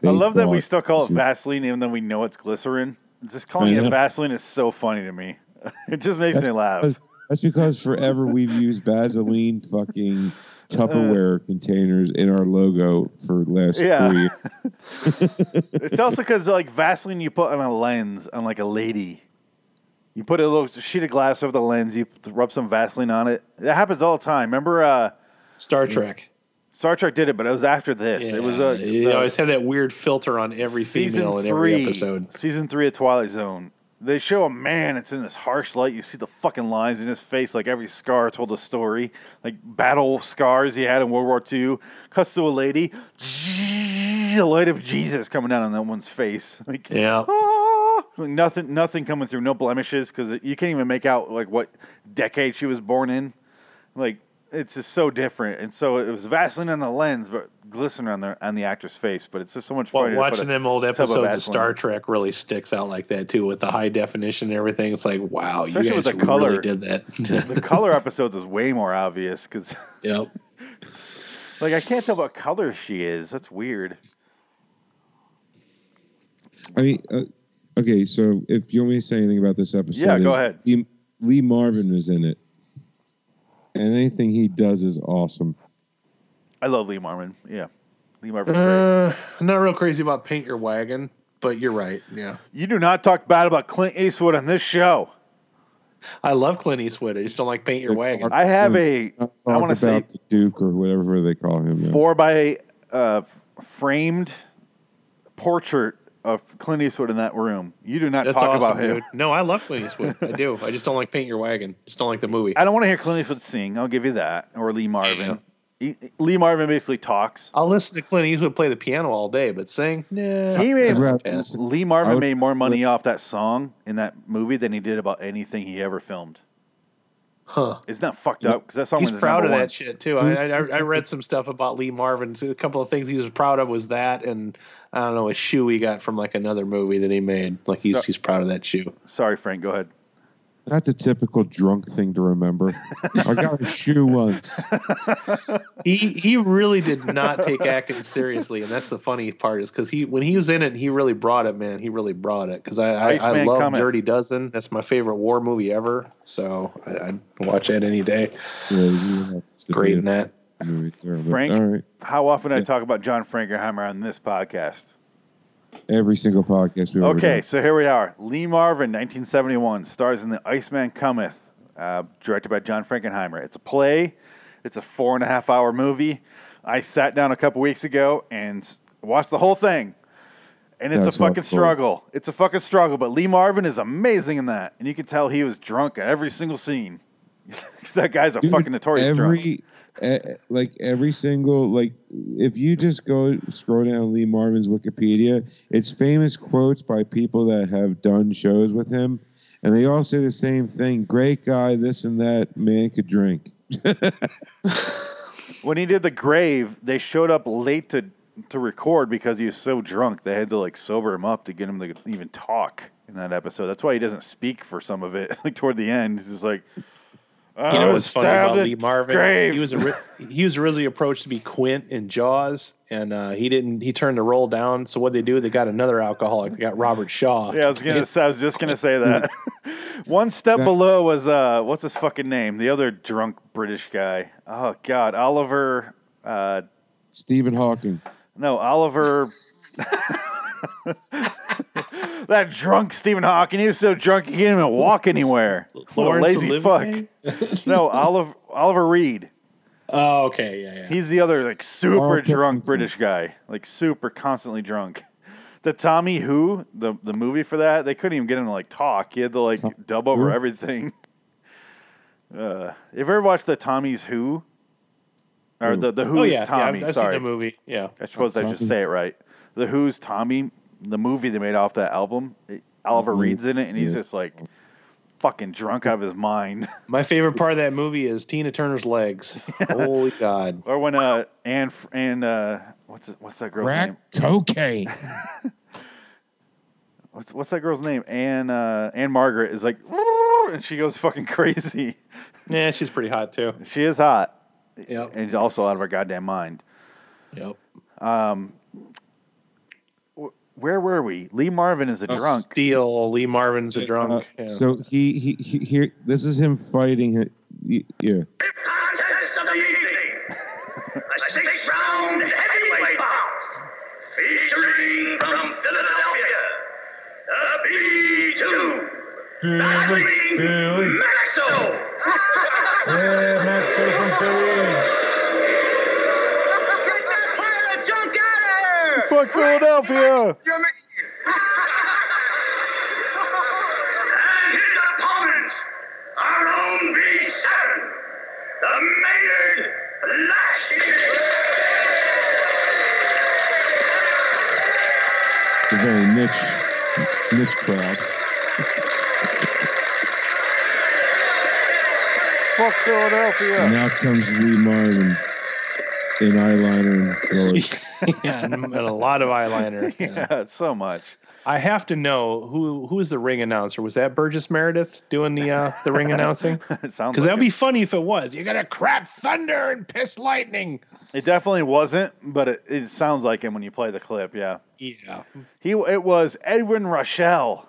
Like, I love that we still call it Vaseline, even though we know it's glycerin. Just calling it. Vaseline is so funny to me. it just makes That's me laugh. because- That's because forever we've used Vaseline fucking Tupperware containers in our logo for the last Yeah. three years. it's also because like Vaseline you put on a lens on like a lady. You put a little sheet of glass over the lens. You rub some Vaseline on it. That happens all the time. Remember uh, Star Trek. Star Trek did it, but it was after this. it was a you always had that weird filter on every female in every episode. Season three of Twilight Zone. They show a man. It's in this harsh light. You see the fucking lines in his face. Like every scar told a story. Like battle scars he had in World War II. Cuts to a lady. The light of Jesus coming down on that one's face. Like Yeah. ah, like nothing, nothing coming through. No blemishes because you can't even make out like what decade she was born in. Like it's just so different. And so it was Vaseline on the lens, but glycerin on the on the actor's face. But it's just so much Well, funny. to put watching them old tub of episodes of Star Trek really sticks out like that too, with the high definition and everything. It's like, wow, Especially you with guys the color. really did that. the color episodes is way more obvious because, yep. like, I can't tell what color she is. That's weird. I mean, uh, okay, so if you want me to say anything about this episode, Yeah, go ahead. The, Lee Marvin is in it, and anything he does is awesome. I love Lee Marvin. Yeah, Lee Marvin's great. Uh, I'm not real crazy about Paint Your Wagon, but you're right. Yeah. You do not talk bad about Clint Eastwood on this show. I love Clint Eastwood. I just don't like Paint Your Wagon. I have a. I want to say the Duke or whatever they call him. yeah. four by uh, framed portrait of Clint Eastwood in that room. You do not That's talk awesome, about him. dude. No, I love Clint Eastwood. I do. I just don't like Paint Your Wagon. Just don't like the movie. I don't want to hear Clint Eastwood sing. I'll give you that. Or Lee Marvin. He- Lee Marvin basically talks. I'll listen to Clint Eastwood play the piano all day, but sing, nah. He made I'd rather Pass. listen- Lee Marvin would- made more money off that song in that movie than he did about anything he ever filmed. Huh. Isn't that fucked up? Because that song He's was proud of number that one. shit too. I, I I read some stuff about Lee Marvin. A couple of things he was proud of was that, and I don't know a shoe he got from like another movie that he made. Like he's So- he's proud of that shoe. Sorry, Frank. Go ahead. That's a typical drunk thing to remember. I got a shoe once. He he really did not take acting seriously, and that's the funny part is because he when he was in it, he really brought it, man. He really brought it because I I, I love Cometh. Dirty Dozen. That's my favorite war movie ever. So I, I'd watch that any day. Yeah, you have Great be in that. movie there, Frank, All right. how often do I talk about John Frankenheimer on this podcast? Every single podcast we Okay, so here we are. Lee Marvin, 1971, stars in The Iceman Cometh, uh, directed by John Frankenheimer. It's a play. It's a four and a half hour movie. I sat down a couple weeks ago and watched the whole thing. And it's That's a fucking struggle. It's a fucking struggle. But Lee Marvin is amazing in that. And you can tell he was drunk at every single scene. that guy's a Dude, fucking notorious drunk. every eh, Eh, like every single like if you just go scroll down Lee Marvin's Wikipedia, it's famous quotes by people that have done shows with him, and they all say the same thing: "Great guy, this and that. Man could drink." When he did the grave, they showed up late to to record because he was so drunk. They had to like sober him up to get him to even talk in that episode. That's why he doesn't speak for some of it. Like toward the end, he's just like, "I You know was what's funny about Lee Marvin? grave." He was ori- he was originally approached to be Quint in Jaws, and uh, he didn't. He turned the role down. So what they do? They got another alcoholic. They got Robert Shaw. Yeah, I was gonna. say, I was just gonna say that. One step below was uh, what's his fucking name? The other drunk British guy. Oh God, Oliver. Uh, Stephen Hawking. no, Oliver. that drunk Stephen Hawking. He was so drunk he can't even walk anywhere. What a Laurence lazy fuck. No, Oliver Oliver Reed. Oh, okay, yeah, yeah. He's the other like super Carl drunk Pilkington. British guy, like super constantly drunk. The Tommy Who, the the movie for that, they couldn't even get him to like talk. He had to like dub over Who? everything. Uh, have you ever watched the Tommy's Who? Or Who? the the oh Who's yeah, Tommy? yeah. I've sorry, seen the movie. Yeah. I suppose I should say it right. The Who's Tommy, the movie they made off that album. it- Oliver Mhm. Reed's in it, and he's Yeah. just like fucking drunk out of his mind. My favorite part of that movie is Tina Turner's legs. Holy God. or when uh and and uh what's it- what's that girl's name? Crack cocaine. what's what's that girl's name? Anne uh, Ann-Margret is like, and she goes fucking crazy. Yeah, she's pretty hot too. She is hot, Yep. and also out of her goddamn mind. Yep. Um, wh- where were we? Lee Marvin is a drunk. Steel. Lee Marvin's a drunk. Uh, yeah. So he, he he here. This is him fighting. it- Yeah. Contest of the evening. A six-round heavyweight bout featuring from Philadelphia, the B2 Battling Maxo. Fuck Philadelphia. And his opponent, our own B7, the Maynard Lashley. It's a very niche niche crowd. Fuck Philadelphia. And out comes Lee Marvin in eyeliner and clothes. yeah, and, and a lot of eyeliner. Yeah. Yeah, so much. I have to know who who is the ring announcer? Was that Burgess Meredith doing the uh, the ring announcing? it sounds Because like that'd it. be funny if it was. You're gonna crap thunder and piss lightning. It definitely wasn't, but it, it sounds like him when you play the clip. Yeah, Yeah. he it was Edwin Rochelle.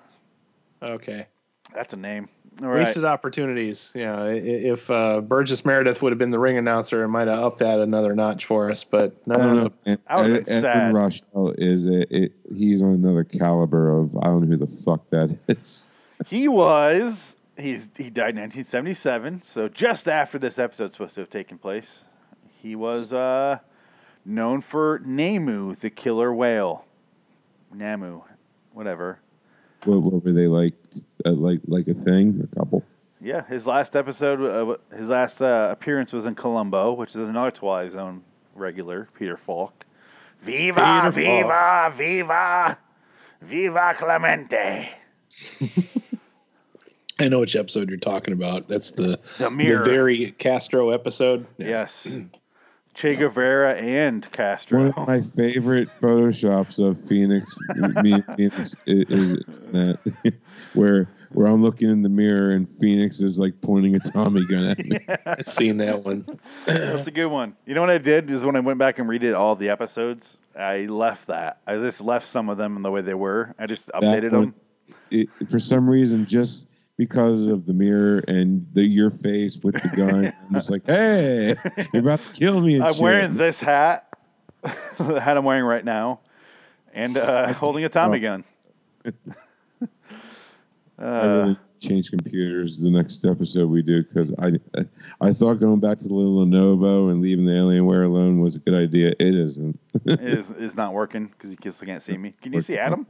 Okay. That's a name. All right. Wasted opportunities. Yeah, i- i- if uh, Burgess Meredith would have been the ring announcer, it might have upped that another notch for us. But I no, don't it's know. a- Ed- I would've been Edwin sad. Rochelle is a, it, he's on another caliber of I don't know who the fuck that is. He was. He's he died in 1977, so just after this episode's supposed to have taken place. He was uh, known for Namu, the killer whale. Namu, whatever. What, what were they like? Uh, like like a thing? A couple? Yeah, his last episode, uh, his last uh, appearance was in Columbo, which is another Twilight Zone regular, Peter Falk. Viva, Peter viva, viva, viva Clemente. I know which episode you're talking about. That's the The mirror. very Castro episode. Yes. Che Guevara and Castro. One of my favorite photoshops of Phoenix, me and Phoenix, i- is that where where I'm looking in the mirror and Phoenix is like pointing a Tommy gun at me. I've seen that one. That's a good one. You know what I did is when I went back and redid all the episodes, I left that. I just left some of them the way they were. I just updated one, them. It, for some reason, just because of the mirror and the your face with the gun, I'm just like, hey, you're about to kill me. And I'm shit. wearing this hat, the hat I'm wearing right now, and uh, holding a Tommy gun. I Uh, really change computers the next episode we do because I I thought going back to the little Lenovo and leaving the Alienware alone was a good idea. It isn't. it is is not working because you still can't see me. Can you see Adam?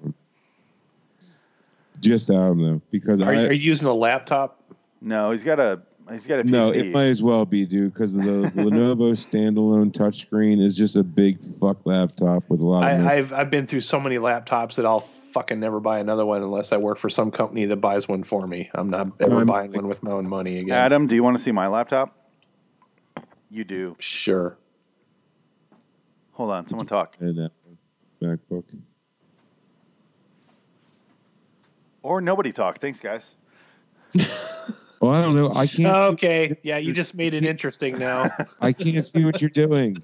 Just Adam though, because Are, I are you using a laptop? No, he's got a he's got a PC. no, it might as well be, dude, because the Lenovo standalone touchscreen is just a big fuck laptop with a lot of. I, mem- I've I've been through so many laptops that I'll fucking never buy another one unless I work for some company that buys one for me. I'm not ever I'm- buying one with my own money again. Adam, do you want to see my laptop? You do. Sure. Hold on, someone talk. and that MacBook. Or nobody talk. Thanks, guys. Well, I don't know. I can't. Okay. Yeah, you just made it interesting now. I can't see what you're doing.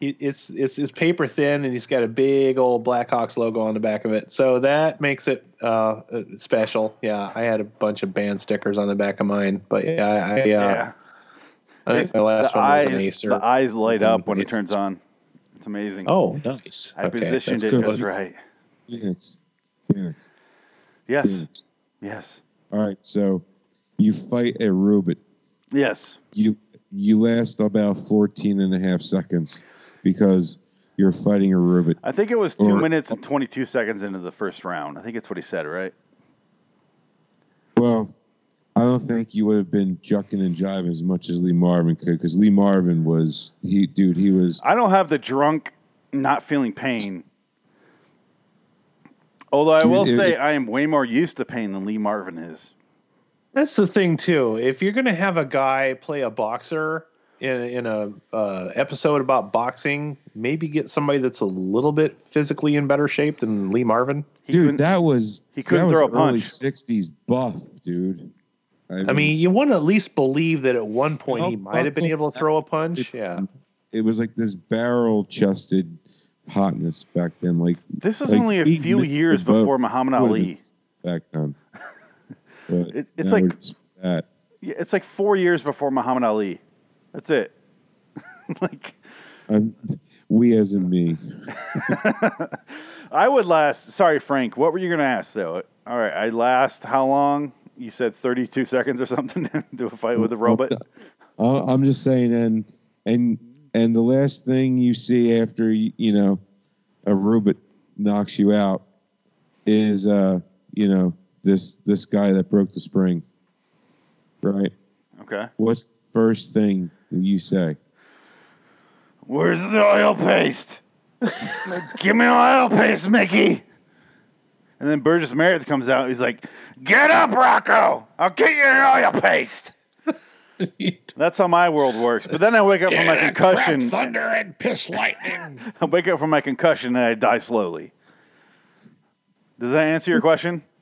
It's it's it's paper thin and he's got a big old Blackhawks logo on the back of it. So that makes it uh, uh, special. Yeah, I had a bunch of band stickers on the back of mine, but yeah, I, I, uh, Yeah. I think my last the one was eyes, an Acer. the eyes light It's an up when it turns on. It's amazing. Oh, nice. I Okay, positioned it good. just right. Phoenix. Phoenix. Yes. Yes. All right, so you fight a Rubit. Yes. You you last about 14 and a half seconds because you're fighting a Rubit. I think it was two Or- minutes and 22 seconds into the first round. I think it's what he said, right? Well, I don't think you would have been jucking and jiving as much as Lee Marvin could because Lee Marvin was he dude he was I don't have the drunk, not feeling pain. Although I will it- say I am way more used to pain than Lee Marvin is. That's the thing too. If you're gonna have a guy play a boxer in in a uh, episode about boxing, maybe get somebody that's a little bit physically in better shape than Lee Marvin. dude that was he couldn't that throw was a early punch. 60s buff dude. I mean, you want to at least believe that at one point he might have been able to throw a punch. Yeah. it was like this barrel chested hotness back then. Like This was like only a few years before Muhammad Ali. Back then. It- it's like- fat. Yeah, It's like four years before Muhammad Ali. That's it. like I'm, we as in me. I would last. Sorry, Frank. What were you going to ask though? All right, I last how long? You said 32 seconds or something to do a fight with a robot. Uh, I'm just saying, and and and the last thing you see after you, know a robot knocks you out is uh you know this this guy that broke the spring, right? Okay. What's the first thing that you say? Where's the oil paste? Give me oil paste, Mickey. And then Burgess Meredith comes out. He's like, "Get up, Rocco! I'll get you an oil paste." That's how my world works. But then I wake up from my concussion. thunder and piss lightning. I wake up from my concussion and I die slowly. Does that answer your question?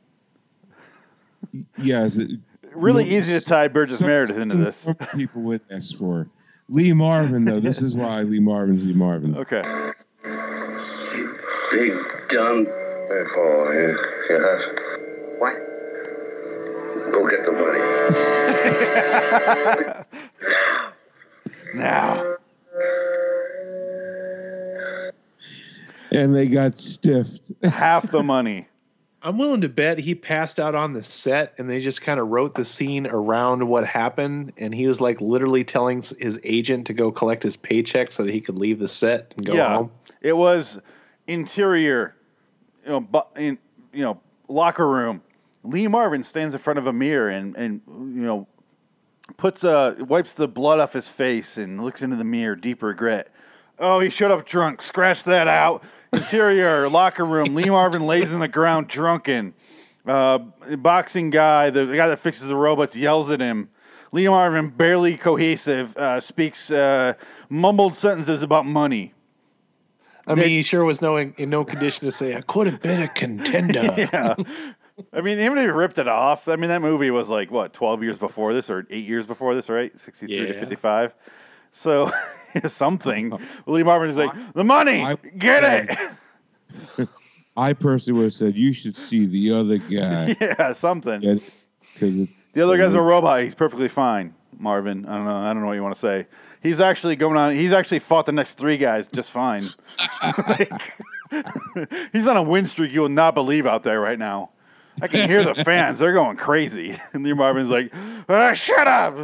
Yes. It, Really no, easy to tie Burgess some- Meredith into this. People would ask for Lee Marvin though. This is why Lee Marvin's Lee Marvin. Okay. Big dumb. Oh, yeah, yes. What? Go get the money. now. Now. And they got stiffed. Half the money. I'm willing to bet he passed out on the set and they just kind of wrote the scene around what happened. And he was like literally telling his agent to go collect his paycheck so that he could leave the set and go yeah. home. It was interior, you know, bu- in, you know, locker room. Lee Marvin stands in front of a mirror and, and you know, puts uh wipes the blood off his face and looks into the mirror, deep regret. Oh, he showed up drunk. Scratch that out. Interior locker room. Lee Marvin lays in the ground drunken. Uh, boxing guy, the guy that fixes the robots, yells at him. Lee Marvin, barely cohesive, uh, speaks uh, mumbled sentences about money. I mean, he sure was no in no condition to say I could have been a contender. yeah. I mean, even if you ripped it off, I mean, that movie was like, what, 12 years before this or eight years before this, right? 63 to 55. So, something. Uh, Lee Marvin is like, the money, get it. I personally would have said you should see the other guy. yeah, something. Because The other guy's a robot. He's perfectly fine, Marvin. I don't know. I don't know what you want to say. He's actually going on. He's actually fought the next three guys just fine. Like, he's on a win streak you will not believe out there right now. I can hear the fans. They're going crazy. And Lee Marvin's like, ah, "Shut up."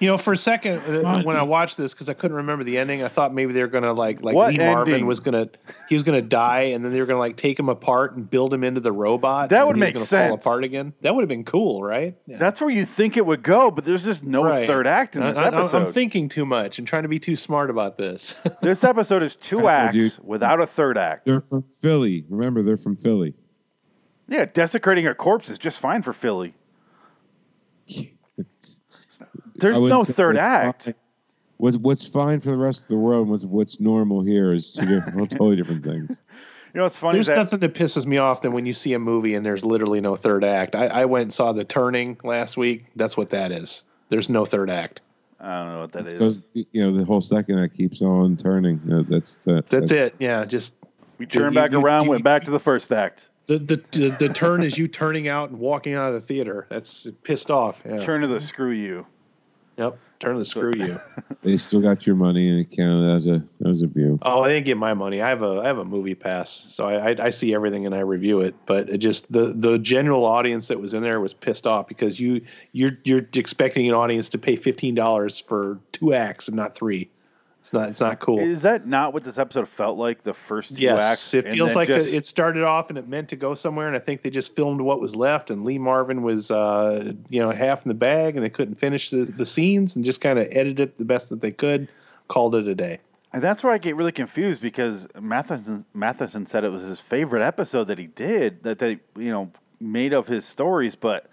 You know, for a second uh, when I watched this, because I couldn't remember the ending, I thought maybe they were gonna like like What Lee Marvin ending? was gonna he was gonna die, and then they were gonna like take him apart and build him into the robot. That and would he was make gonna sense. Fall apart again. That would have been cool, right? That's where you think it would go, but there's just no Right. third act in I- this I- I'm- episode. I'm thinking too much and trying to be too smart about this. this episode is two I acts you. without a third act. they're from Philly. Remember, they're from Philly. Yeah, desecrating a corpse is just fine for Philly. There's no third act. fine- What, what's fine for the rest of the world and what's, what's normal here is two different, totally different things. You know what's funny? There's that nothing that pisses me off than when you see a movie and there's literally no third act. I, I went and saw The Turning last week. That's what that is. There's no third act. I don't know what that is. Because you know the whole second act keeps on turning. You know, that's the That's it. Yeah, just we turn back you- around, you- went back to the first act. The, the the the turn is you turning out and walking out of the theater. That's pissed off. Yeah. Turn to the screw you. Yep. Turn to the screw you. They still got your money in it counted as a as a view. Oh, I didn't get my money. I have a I have a movie pass, so I I, I see everything and I review it. But it just the the general audience that was in there was pissed off because you you're you're expecting an audience to pay fifteen dollars for two acts and not three. It's not it's not cool. Is that not what this episode felt like? The first two Yes, acts. it feels like just- it started off and it meant to go somewhere, and I think they just filmed what was left. And Lee Marvin was, uh, you know, half in the bag, and they couldn't finish the, the scenes, and just kind of edited it the best that they could. Called it a day. And that's where I get really confused because Matheson Matheson said it was his favorite episode that he did that they you know made of his stories, but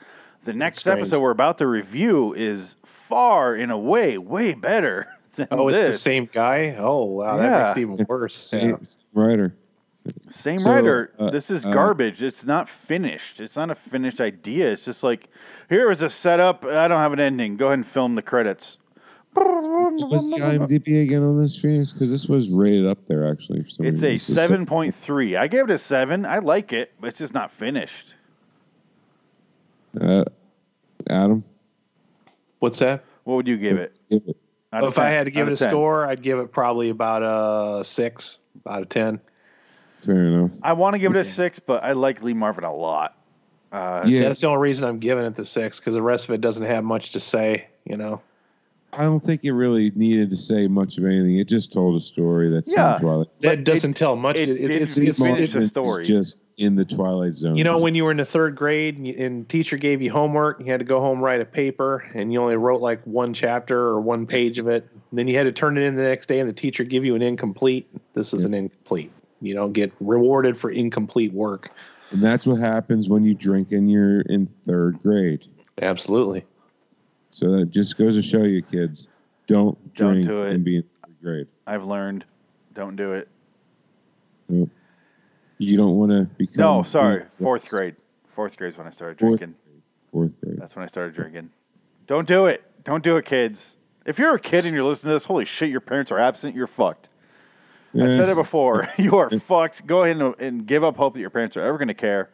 the next episode we're about to review is far in a way way better than Oh, it's the same guy. Oh wow, that Yeah. makes it even worse. Same Yeah. writer. Same So, writer. uh, this is uh, garbage. It's not finished. It's not a finished idea. It's just like here is a setup. I don't have an ending. Go ahead and film the credits. What was the IMDb again on this streams? Because this was rated up there actually. For some It's reason. a seven point three. I gave it a seven. I like it, but it's just not finished. Uh, Adam, What's that? What would you give it? give it. Out of if I had to give it a 10. score, I'd give it probably about a six out of ten. Fair enough. I want to give it a six, but I like Lee Marvin a lot. Uh, Yeah. That's the only reason I'm giving it the six because the rest of it doesn't have much to say. You know. I don't think it really needed to say much of anything. It just told a story that's Yeah. in Twilight. That doesn't tell much. it It- it's, didn't it's, it's, finish the it's- story. Just in the Twilight Zone. You know, when you were in the third grade and, you, and teacher gave you homework, you had to go home write a paper, and you only wrote like one chapter or one page of it. And then you had to turn it in the next day, and the teacher give you an incomplete. This is an incomplete. You don't get rewarded for incomplete work. and that's what happens when you drink and you're in third grade. Absolutely. So that just goes to show you, kids, don't Don't drink do it. and be in third grade. I've learned. Don't do it. Nope. You don't want to become. No, sorry. Fourth grade. Fourth grade is when I started Fourth drinking. Fourth grade. That's when I started drinking. Don't do it. Don't do it, kids. If you're a kid and you're listening to this, holy shit, your parents are absent. You're fucked. I Eh. said it before. you are fucked. Go ahead and, and give up hope that your parents are ever going to care.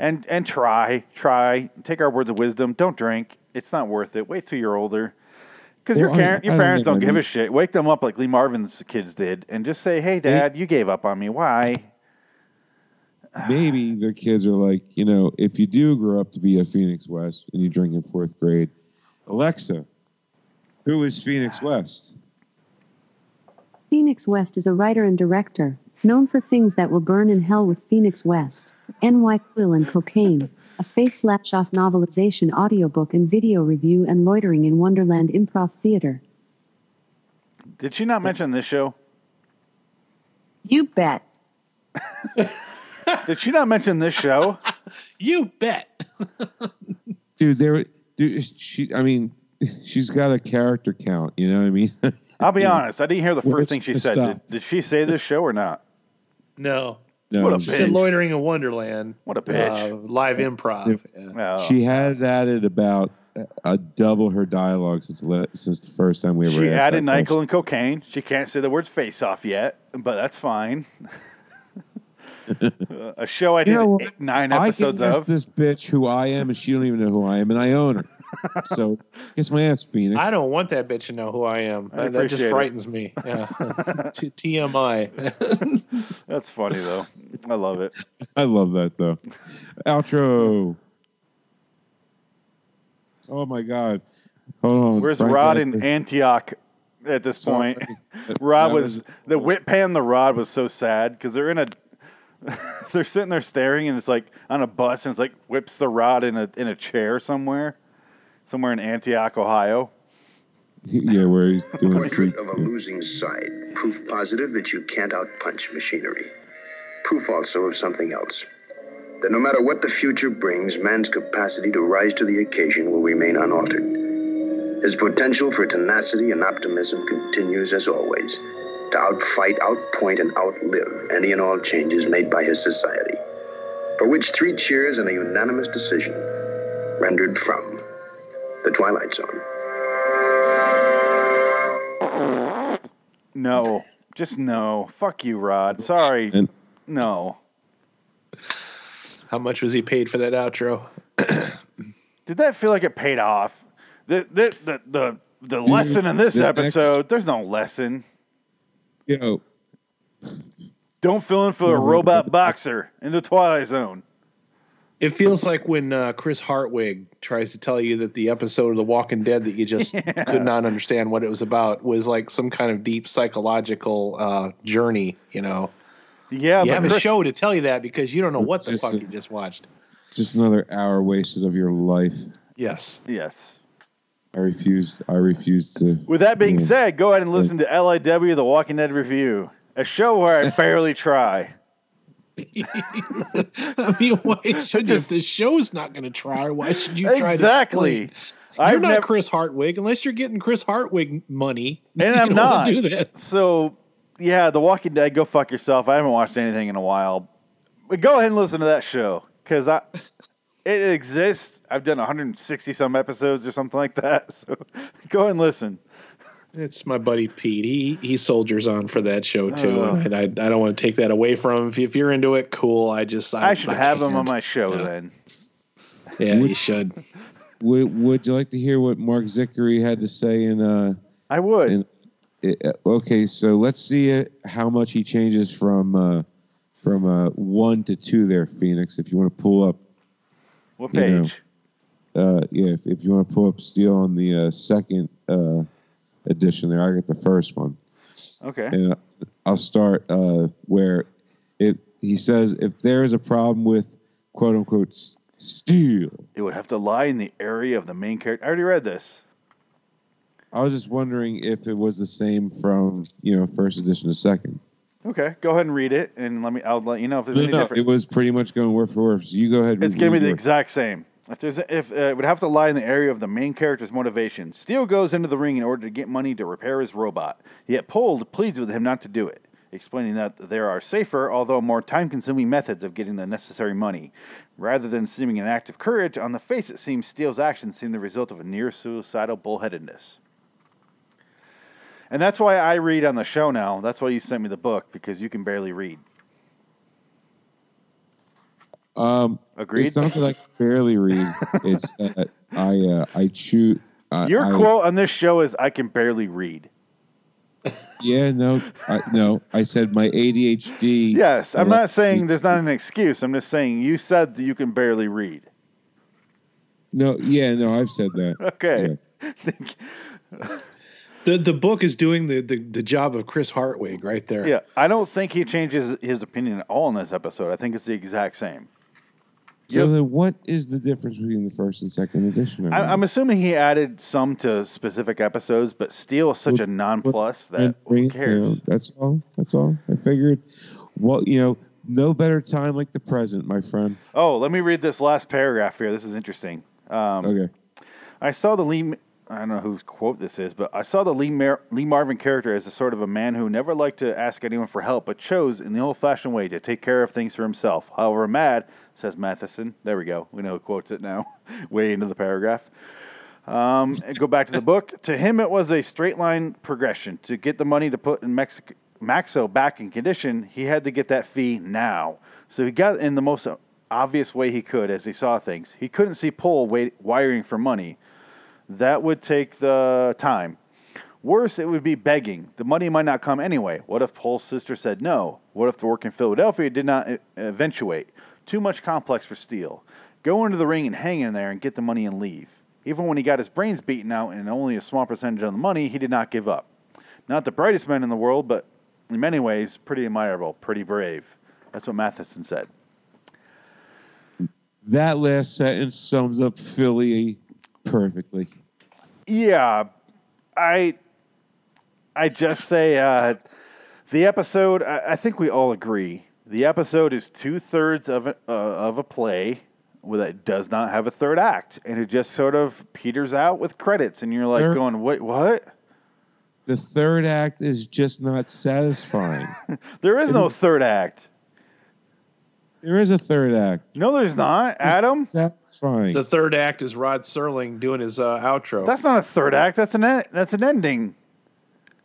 And and try, try. Take our words of wisdom. Don't drink. It's not worth it. Wait till you're older. Because your, Well, I- parent, your I don't parents don't give a shit. Wake them up like Lee Marvin's kids did, and just say, "Hey, Dad, you gave up on me. Why?" maybe their kids are like, you know, if you do grow up to be a Phoenix West and you drink in fourth grade, Alexa, who is Phoenix West? Phoenix West is a writer and director, known for things that will burn in hell with Phoenix West, NY Quill and Cocaine, a face slash off novelization audiobook and video review, and Loitering in Wonderland Improv Theater. Did she not mention this show? You bet. Did she not mention this show? You bet. Dude, there, dude, she, I mean, she's got a character count, you know what I mean? I'll be Yeah. honest. I didn't hear the first let's- thing she said. Did, did she say this show or not? No. No, What a She said bitch. loitering in Wonderland. What a bitch. Uh, live improv. Yeah. She has added about a double her dialogue since le- since the first time we ever She asked added that NyQuil and cocaine. She can't say the words face off yet, but that's fine. a show I You did know eight- nine I episodes can of. this bitch who I am, and she don't even know who I am, and I own her. So kiss my ass, Phoenix. I don't want that bitch to know who I am. I That, that just appreciate it. frightens me. Yeah. T- TMI. That's funny though. I love it. I love that though. Outro. Oh my god. Hold on. Where's Frank Rod Edgar. in Antioch at this Sorry. point? Rod that was, was- the whip pan the Rod was so sad because they're in a they're sitting there staring and it's like on a bus and it's like whips the Rod in a in a chair somewhere somewhere in Antioch, Ohio. Yeah, where he's doing Portrait of a losing side. Proof positive that you can't outpunch machinery. Proof also of something else. That no matter what the future brings, man's capacity to rise to the occasion will remain unaltered. His potential for tenacity and optimism continues as always to outfight, outpoint, and outlive any and all changes made by his society. For which three cheers and a unanimous decision rendered from the Twilight Zone. No, just no. Fuck you, Rod. Sorry. And- no. How much was he paid for that outro? Did that feel like it paid off? The the the the, the mm-hmm. lesson in this the next- episode, there's no lesson. Yo, Don't fill in for a robot boxer in the Twilight Zone. It feels like when uh, Chris Hardwick tries to tell you that the episode of The Walking Dead that you just could not understand what it was about was like some kind of deep psychological uh, journey. You know, Yeah, you but have a show to tell you that because you don't know what the fuck a- you just watched. just another hour wasted of your life. Yes. Yes. I refuse. I refuse to. With that being Mm. said, go ahead and listen to LIW The Walking Dead Review, a show where I barely try. I mean, why should you? If the show's not going to try, why should you try Exactly. You're I've not never- Chris Hardwick unless you're getting Chris Hardwick money. And I'm not. do that. So, yeah, The Walking Dead, go fuck yourself. I haven't watched anything in a while. But go ahead and listen to that show because I. It exists. I've done 160 some episodes or something like that. So go ahead and listen. It's my buddy Pete. He he soldiers on for that show too, Oh. and I, I I don't want to take that away from him. If, if you're into it, cool. I just I, I should have him on my show Yeah. then. Yeah, you should. Would Would you like to hear what Marc Zicree had to say in? Uh, I would. in uh, okay, so let's see uh, how much he changes from uh, from uh, one to two there, Phoenix. If you want to pull up, What you know, page? uh, yeah, if, if you want to pull up Steel on the uh, second uh, edition, there, I got the first one. Okay. And I'll start uh, where it he says if there is a problem with quote unquote steel. It would have to lie in the area of the main character. I already read this. I was just wondering if it was the same from you know first edition to second. Okay, go ahead and read it, and let me. I'll let you know if there's No, any no, different. it was pretty much going word for word. So you go ahead. and It's to be the exact same. If there's if uh, it would have to lie in the area of the main character's motivation. Steel goes into the ring in order to get money to repair his robot. Yet Pole pleads with him not to do it, explaining that there are safer, although more time-consuming methods of getting the necessary money. Rather than seeming an act of courage, on the face it seems Steel's actions seem the result of a near-suicidal bullheadedness. And that's why I read on the show now. That's why you sent me the book because you can barely read. Um, Agreed? It's not that I can barely read. it's that I uh, I choose. Uh, Your I, quote on this show is "I can barely read." Yeah, no, I, no. I said my ADHD. Yes, I'm not saying there's not an excuse. I'm just saying you said that you can barely read. No, yeah, no. I've said that. Okay. The the book is doing the, the, the job of Chris Hardwick right there. Yeah, I don't think he changes his opinion at all in this episode. I think it's the exact same. So then, what is the difference between the first and second edition? I, I'm assuming he added some to specific episodes, but Steel is such a non-plus that who bring it cares? That's all. That's all. I figured. Well, you know, no better time like the present, my friend. Oh, let me read this last paragraph here. This is interesting. Um, Okay. I saw the. I don't know whose quote this is, but I saw the Lee, Mar- Lee Marvin character as a sort of a man who never liked to ask anyone for help, but chose, in the old-fashioned way, to take care of things for himself. However, mad says Matheson. There we go. We know who quotes it now. Way into the paragraph. Um, go back to the book. To him, it was a straight line progression. To get the money to put in Mexico, Maxo back in condition, he had to get that fee now. So he got in the most obvious way he could as he saw things. He couldn't see Pole wait, wiring for money. That would take the time. Worse, it would be begging. The money might not come anyway. What if Pole's sister said no? What if the work in Philadelphia did not eventuate? Too much complex for Steel. Go into the ring and hang in there and get the money and leave. Even when he got his brains beaten out and only a small percentage of the money, he did not give up. Not the brightest man in the world, but in many ways, pretty admirable, pretty brave. That's what Matheson said. That last sentence sums up Philly perfectly. Yeah, I I just say uh, the episode. I, I think we all agree the episode is two thirds of a, uh, of a play that does not have a third act, and it just sort of peters out with credits, and you're like There- going, "Wait, what?" The third act is just not satisfying. There is no third act. There is a third act. No, there's not, Adam. Satisfying. The third act is Rod Serling doing his uh, outro. That's not a third act. That's an en- that's an ending.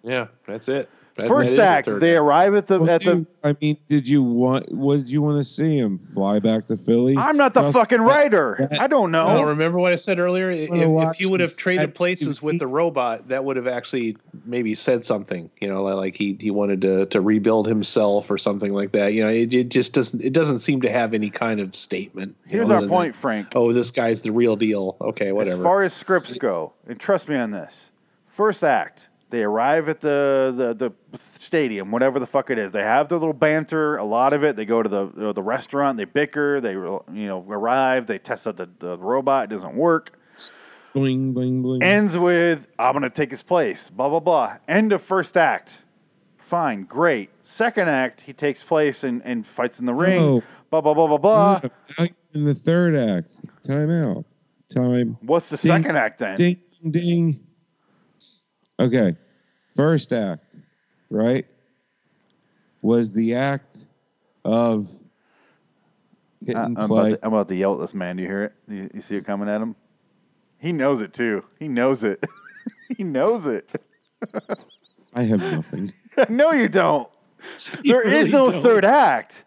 yeah, that's it. That- First that is the act, they arrive at the Well, at the. dude, I mean, did you want? What did you want to see him fly back to Philly? I'm not the Plus, fucking writer. that- I don't know. Well, remember what I said earlier? If, wanna if watch he would have traded places with the robot, that would have actually maybe said something. You know, like he he wanted to to rebuild himself or something like that. You know, it, it just doesn't it doesn't seem to have any kind of statement. Here's know, our point, than, Frank. Oh, this guy's the real deal. Okay, whatever. As far as scripts go, and trust me on this, first act, they arrive at the, the, the stadium, whatever the fuck it is. They have their little banter, a lot of it. They go to the uh, the restaurant, they bicker, they you know arrive, they test out the, the robot, it doesn't work. Bling bling bling. Ends with I'm gonna take his place, blah blah blah. End of first act. Fine, great. Second act, he takes place and, and fights in the ring, No. blah blah blah blah blah. In the third act, time out. Time. What's the Ding, second act then? Ding ding. Okay, first act, right? Was the act of hit I- and I'm, play. about to, I'm about to yell at this man. Do you hear it? You, you see it coming at him? He knows it too. He knows it. he knows it. I have nothing. no, you don't. There is really no don't. third act.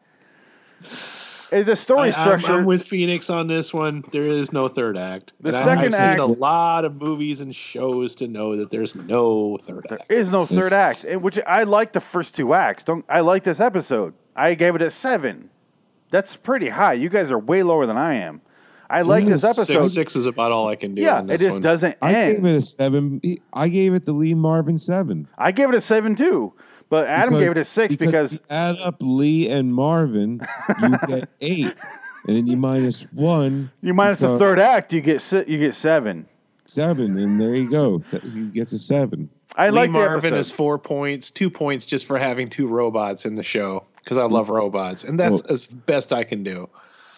It's a story I, I'm, structure. I'm with Phoenix on this one. There is no third act. The And I- second I've act- seen a lot of movies and shows to know that there's no third there act. is no third act, which I like the first two acts. Don't I like this episode? I gave it a seven. That's pretty high. You guys are way lower than I am. I like this mm, episode. Six, six is about all I can do. yeah, on it just one. doesn't I gave it a seven. I gave it the Lee Marvin seven. I gave it a seven too, but Adam Because- gave it a six because, if you add up Lee and Marvin, you get eight, and then you minus one. you minus the third act, you get si- you get seven. seven, and there you go. Se- He gets a seven. I Lee like the Marvin episode. is four points, two points just for having two robots in the show because I mm. love robots, and that's Well- as best I can do.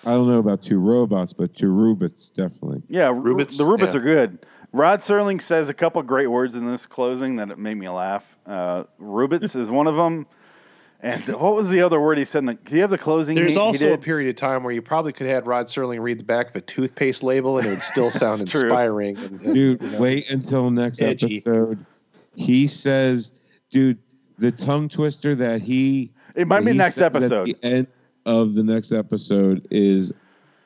I don't know about two robots, but two Rubits definitely. Yeah, Rubits, the Rubits yeah. are good. Rod Serling says a couple great words in this closing that it made me laugh. Uh, Rubits is one of them. And what was the other word he said? In the, do you have the closing? There's he, he also a period of time where you probably could have Rod Serling read the back of a toothpaste label and it would still sound inspiring. And, and, Dude, you know, wait until next edgy. episode. He says, dude, the tongue twister that he. It might be next episode. the end- of the next episode is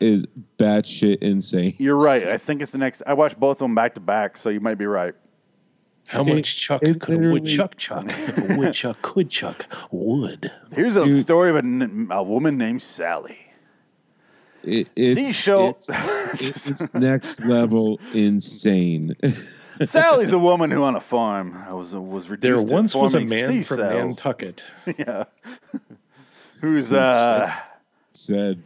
is batshit insane. You're right. I think it's the next. I watched both of them back to back, so you might be right. How much chuck it could a literally- woodchuck chuck? If a woodchuck could chuck wood. Here's a Dude. story of a woman named Sally. It, it's, Seashell. It's, it's next level insane. Sally's a woman who, on a farm, was was reduced. There to once was a man from cells. Nantucket. yeah. Who's uh Said,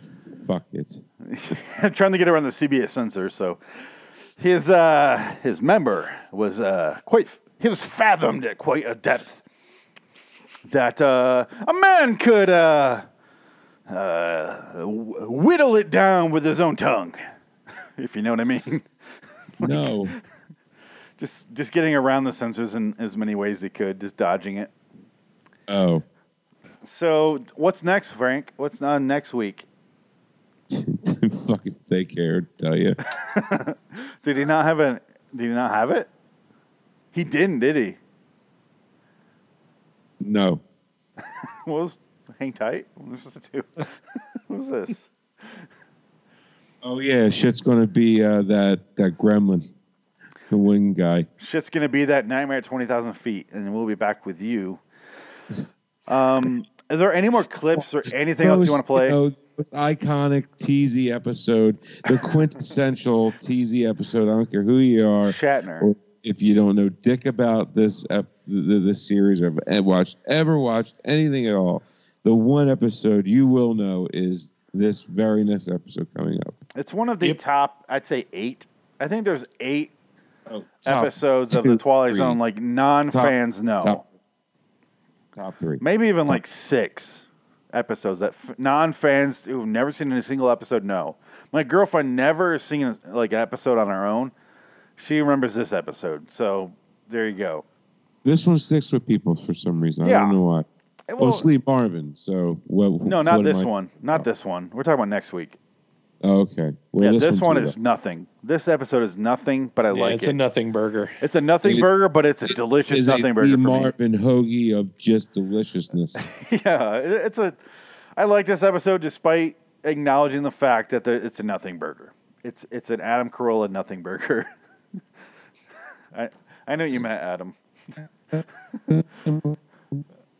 fuck it. trying to get around the CBS censor, so his uh his member was uh quite he was fathomed at quite a depth that uh a man could uh uh whittle it down with his own tongue if you know what I mean. No. just just getting around the censors in as many ways he could, just dodging it. Oh. So what's next, Frank? What's on next week? fucking take care, tell you. Did he not have a? Did he not have it? He didn't, did he? No. What was hang tight? What was this do? what was this? Oh yeah, shit's gonna be uh, that that gremlin, the wing guy. Shit's gonna be that nightmare at twenty thousand feet, and we'll be back with you. Um, is there any more clips or anything else you want to play? know, this iconic TZ episode, the quintessential TZ episode. I don't care who you are, Shatner. if you don't know dick about this ep- the, this series or have watched ever watched anything at all, the one episode you will know is this very next episode coming up. It's one of the top, I'd say eight. I think there's eight Oh, top episodes of the Twilight three. Zone like non-fans know. Top, top three. Maybe even like six episodes that f- non-fans who've never seen a single episode know. My girlfriend never seen like an episode on her own. She remembers this episode, so there you go. This one sticks with people for some reason. I don't know why. It oh, Well, Sleep Marvin. So what? No, not am this I- one. Not oh. this one. We're talking about next week. Oh, okay. Well, yeah, this, one is though. nothing. This episode is nothing, but I Yeah, like it's it. a nothing burger. it's a nothing It- burger, but it's a delicious Is nothing a burger Lee for me. Marvin hoagie of just deliciousness. yeah, it's a. I like this episode despite acknowledging the fact that there, it's a nothing burger. It's it's an Adam Carolla nothing burger. I I know you meant Adam.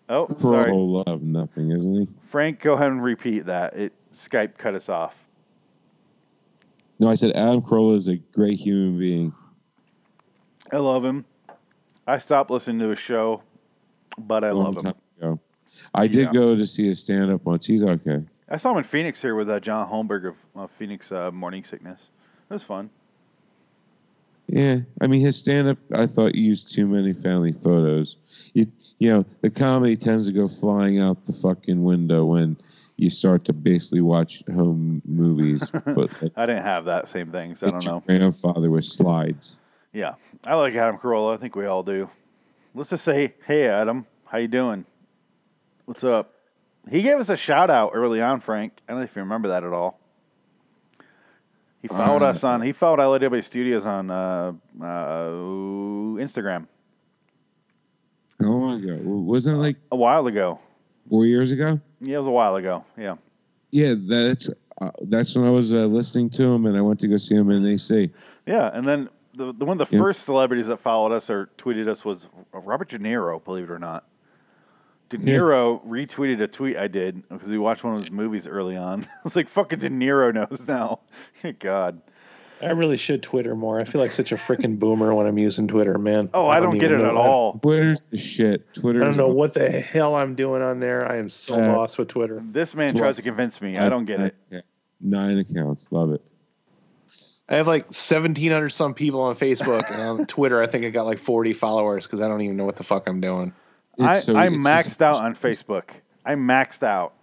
oh, sorry, Pro love nothing, isn't he? Frank. Go ahead and repeat that. It Skype cut us off. No, I said Adam Carolla is a great human being. I love him. I stopped listening to his show, but I long love him. ago. I did go to see his stand up once. He's okay. I saw him in Phoenix here with uh, John Holmberg of uh, Phoenix uh, Morning Sickness. It was fun. Yeah, I mean his stand up. I thought used too many family photos. You, you know, the comedy tends to go flying out the fucking window when you start to basically watch home movies. But I didn't have that same thing, so I don't know. grandfather with slides. Yeah, I like Adam Carolla. I think we all do. Let's just say, hey, Adam, how you doing? What's up? He gave us a shout out early on, Frank. I don't know if you remember that at all. He followed Uh, us on. He followed LIW Studios on uh, uh, Instagram Oh my god! Wasn't it like a while ago. Four years ago? Yeah, it was a while ago. Yeah. Yeah, that's uh, that's when I was uh, listening to him, and I went to go see him in AC. Yeah, and then the, the one of the Yeah. first celebrities that followed us or tweeted us was Robert De Niro. Believe it or not, De Yeah. Niro retweeted a tweet I did because we watched one of his movies early on. I was like, "Fucking De Niro knows now." God. I really should Twitter more. I feel like such a freaking boomer when I'm using Twitter, man. Oh, I don't get it at all. Twitter's the shit. Twitter. I don't know what the hell I'm doing on there. I am so Uh, lost with Twitter. This man tries to convince me. I don't get it. Nine accounts. Love it. I have like 1,700 some people on Facebook, and on Twitter, I think I got like 40 followers because I don't even know what the fuck I'm doing. I, It's so- I'm maxed just- out on Facebook. I'm maxed out.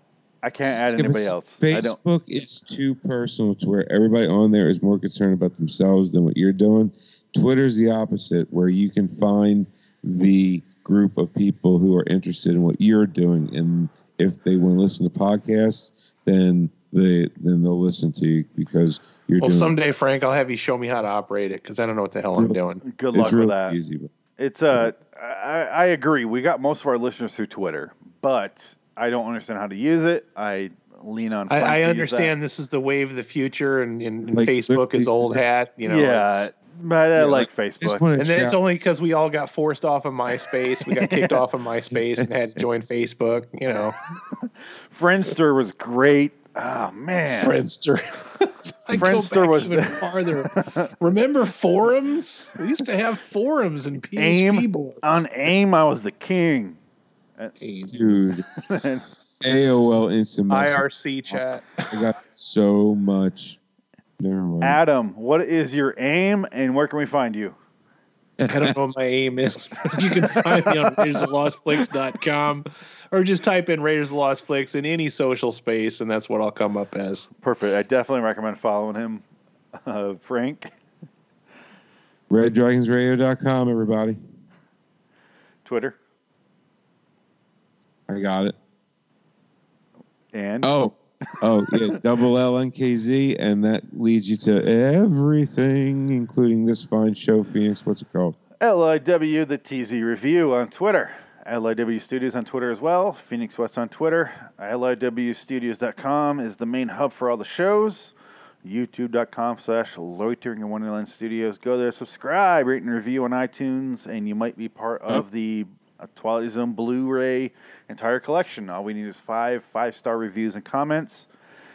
I can't add Yeah, but anybody else. I don't. Facebook is too personal to where everybody on there is more concerned about themselves than what you're doing. Twitter's the opposite, where you can find the group of people who are interested in what you're doing, and if they want to listen to podcasts, then they then they'll listen to you because you're doing. Well, doing. someday, Frank, I'll have you show me how to operate it because I don't know what the hell I'm doing. Good it's luck really with that. Easy, but It's uh, I, I agree. We got most of our listeners through Twitter, but I don't understand how to use it. I lean on. I, I to use understand this is the wave of the future, and, and, and Like, Facebook is old hat. You know, yeah, it's- but I Yeah, like like, Facebook. and then it's only because we all got forced off of MySpace. We got kicked off of MySpace and had to join Facebook. You know, Friendster was great. Oh man, Friendster. I go Friendster back was even the- farther. Remember forums? We used to have forums and PHP AIM boards. on AIM. I was the king. Dude, AOL Instant Messenger. IRC chat. I got so much. Never mind. Adam, what is your aim, and where can we find you? I don't know what my aim is. you can find me on RaidersOfLostFlicks.com or just type in Raiders of Lost Flicks in any social space, and that's what I'll come up as. Perfect. I definitely recommend following him, uh, Frank. RedDragonsRadio.com, everybody. Twitter I got it. and Oh, oh yeah, double L N K Z, and that leads you to everything, including this fine show, Phoenix. What's it called? LIW the TZ Review on Twitter. LIW Studios on Twitter as well. Phoenix West on Twitter. L I W LIWstudios.com is the main hub for all the shows. YouTube.com slash Loitering in Wonderland Studios. Go there, subscribe, rate and review on iTunes, and you might be part of the uh, Twilight Zone Blu-ray entire collection. All we need is five five-star reviews and comments.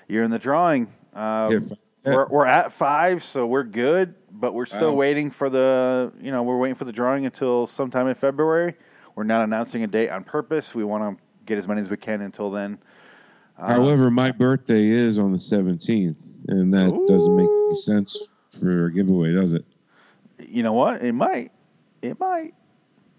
You're in the drawing. Um, we're, we're at five, so we're good, but we're still Wow. waiting for the, you know, we're waiting for the drawing until sometime in February. We're not announcing a date on purpose. We want to get as many as we can until then. Uh, However, my birthday is on the 17th, and that doesn't make any sense for a giveaway, does it? you know what? It might. It might.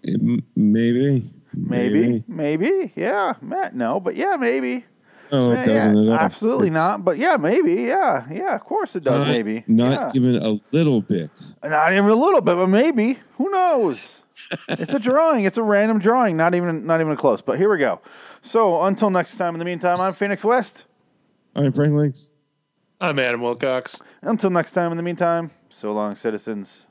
It maybe. Maybe. Maybe. Yeah. Matt, no, but yeah, maybe. No, Yeah, it doesn't yeah, at all. Absolutely It's not. But yeah, maybe. Yeah. Yeah. Of course it does. Not, maybe. Not yeah. even a little bit. Not even a little bit, but maybe. Who knows? it's a drawing. It's a random drawing. Not even not even close. But here we go. So until next time. In the meantime, I'm Phoenix West. I'm Frank Links. I'm Adam Wilcox. Until next time. In the meantime, so long, citizens.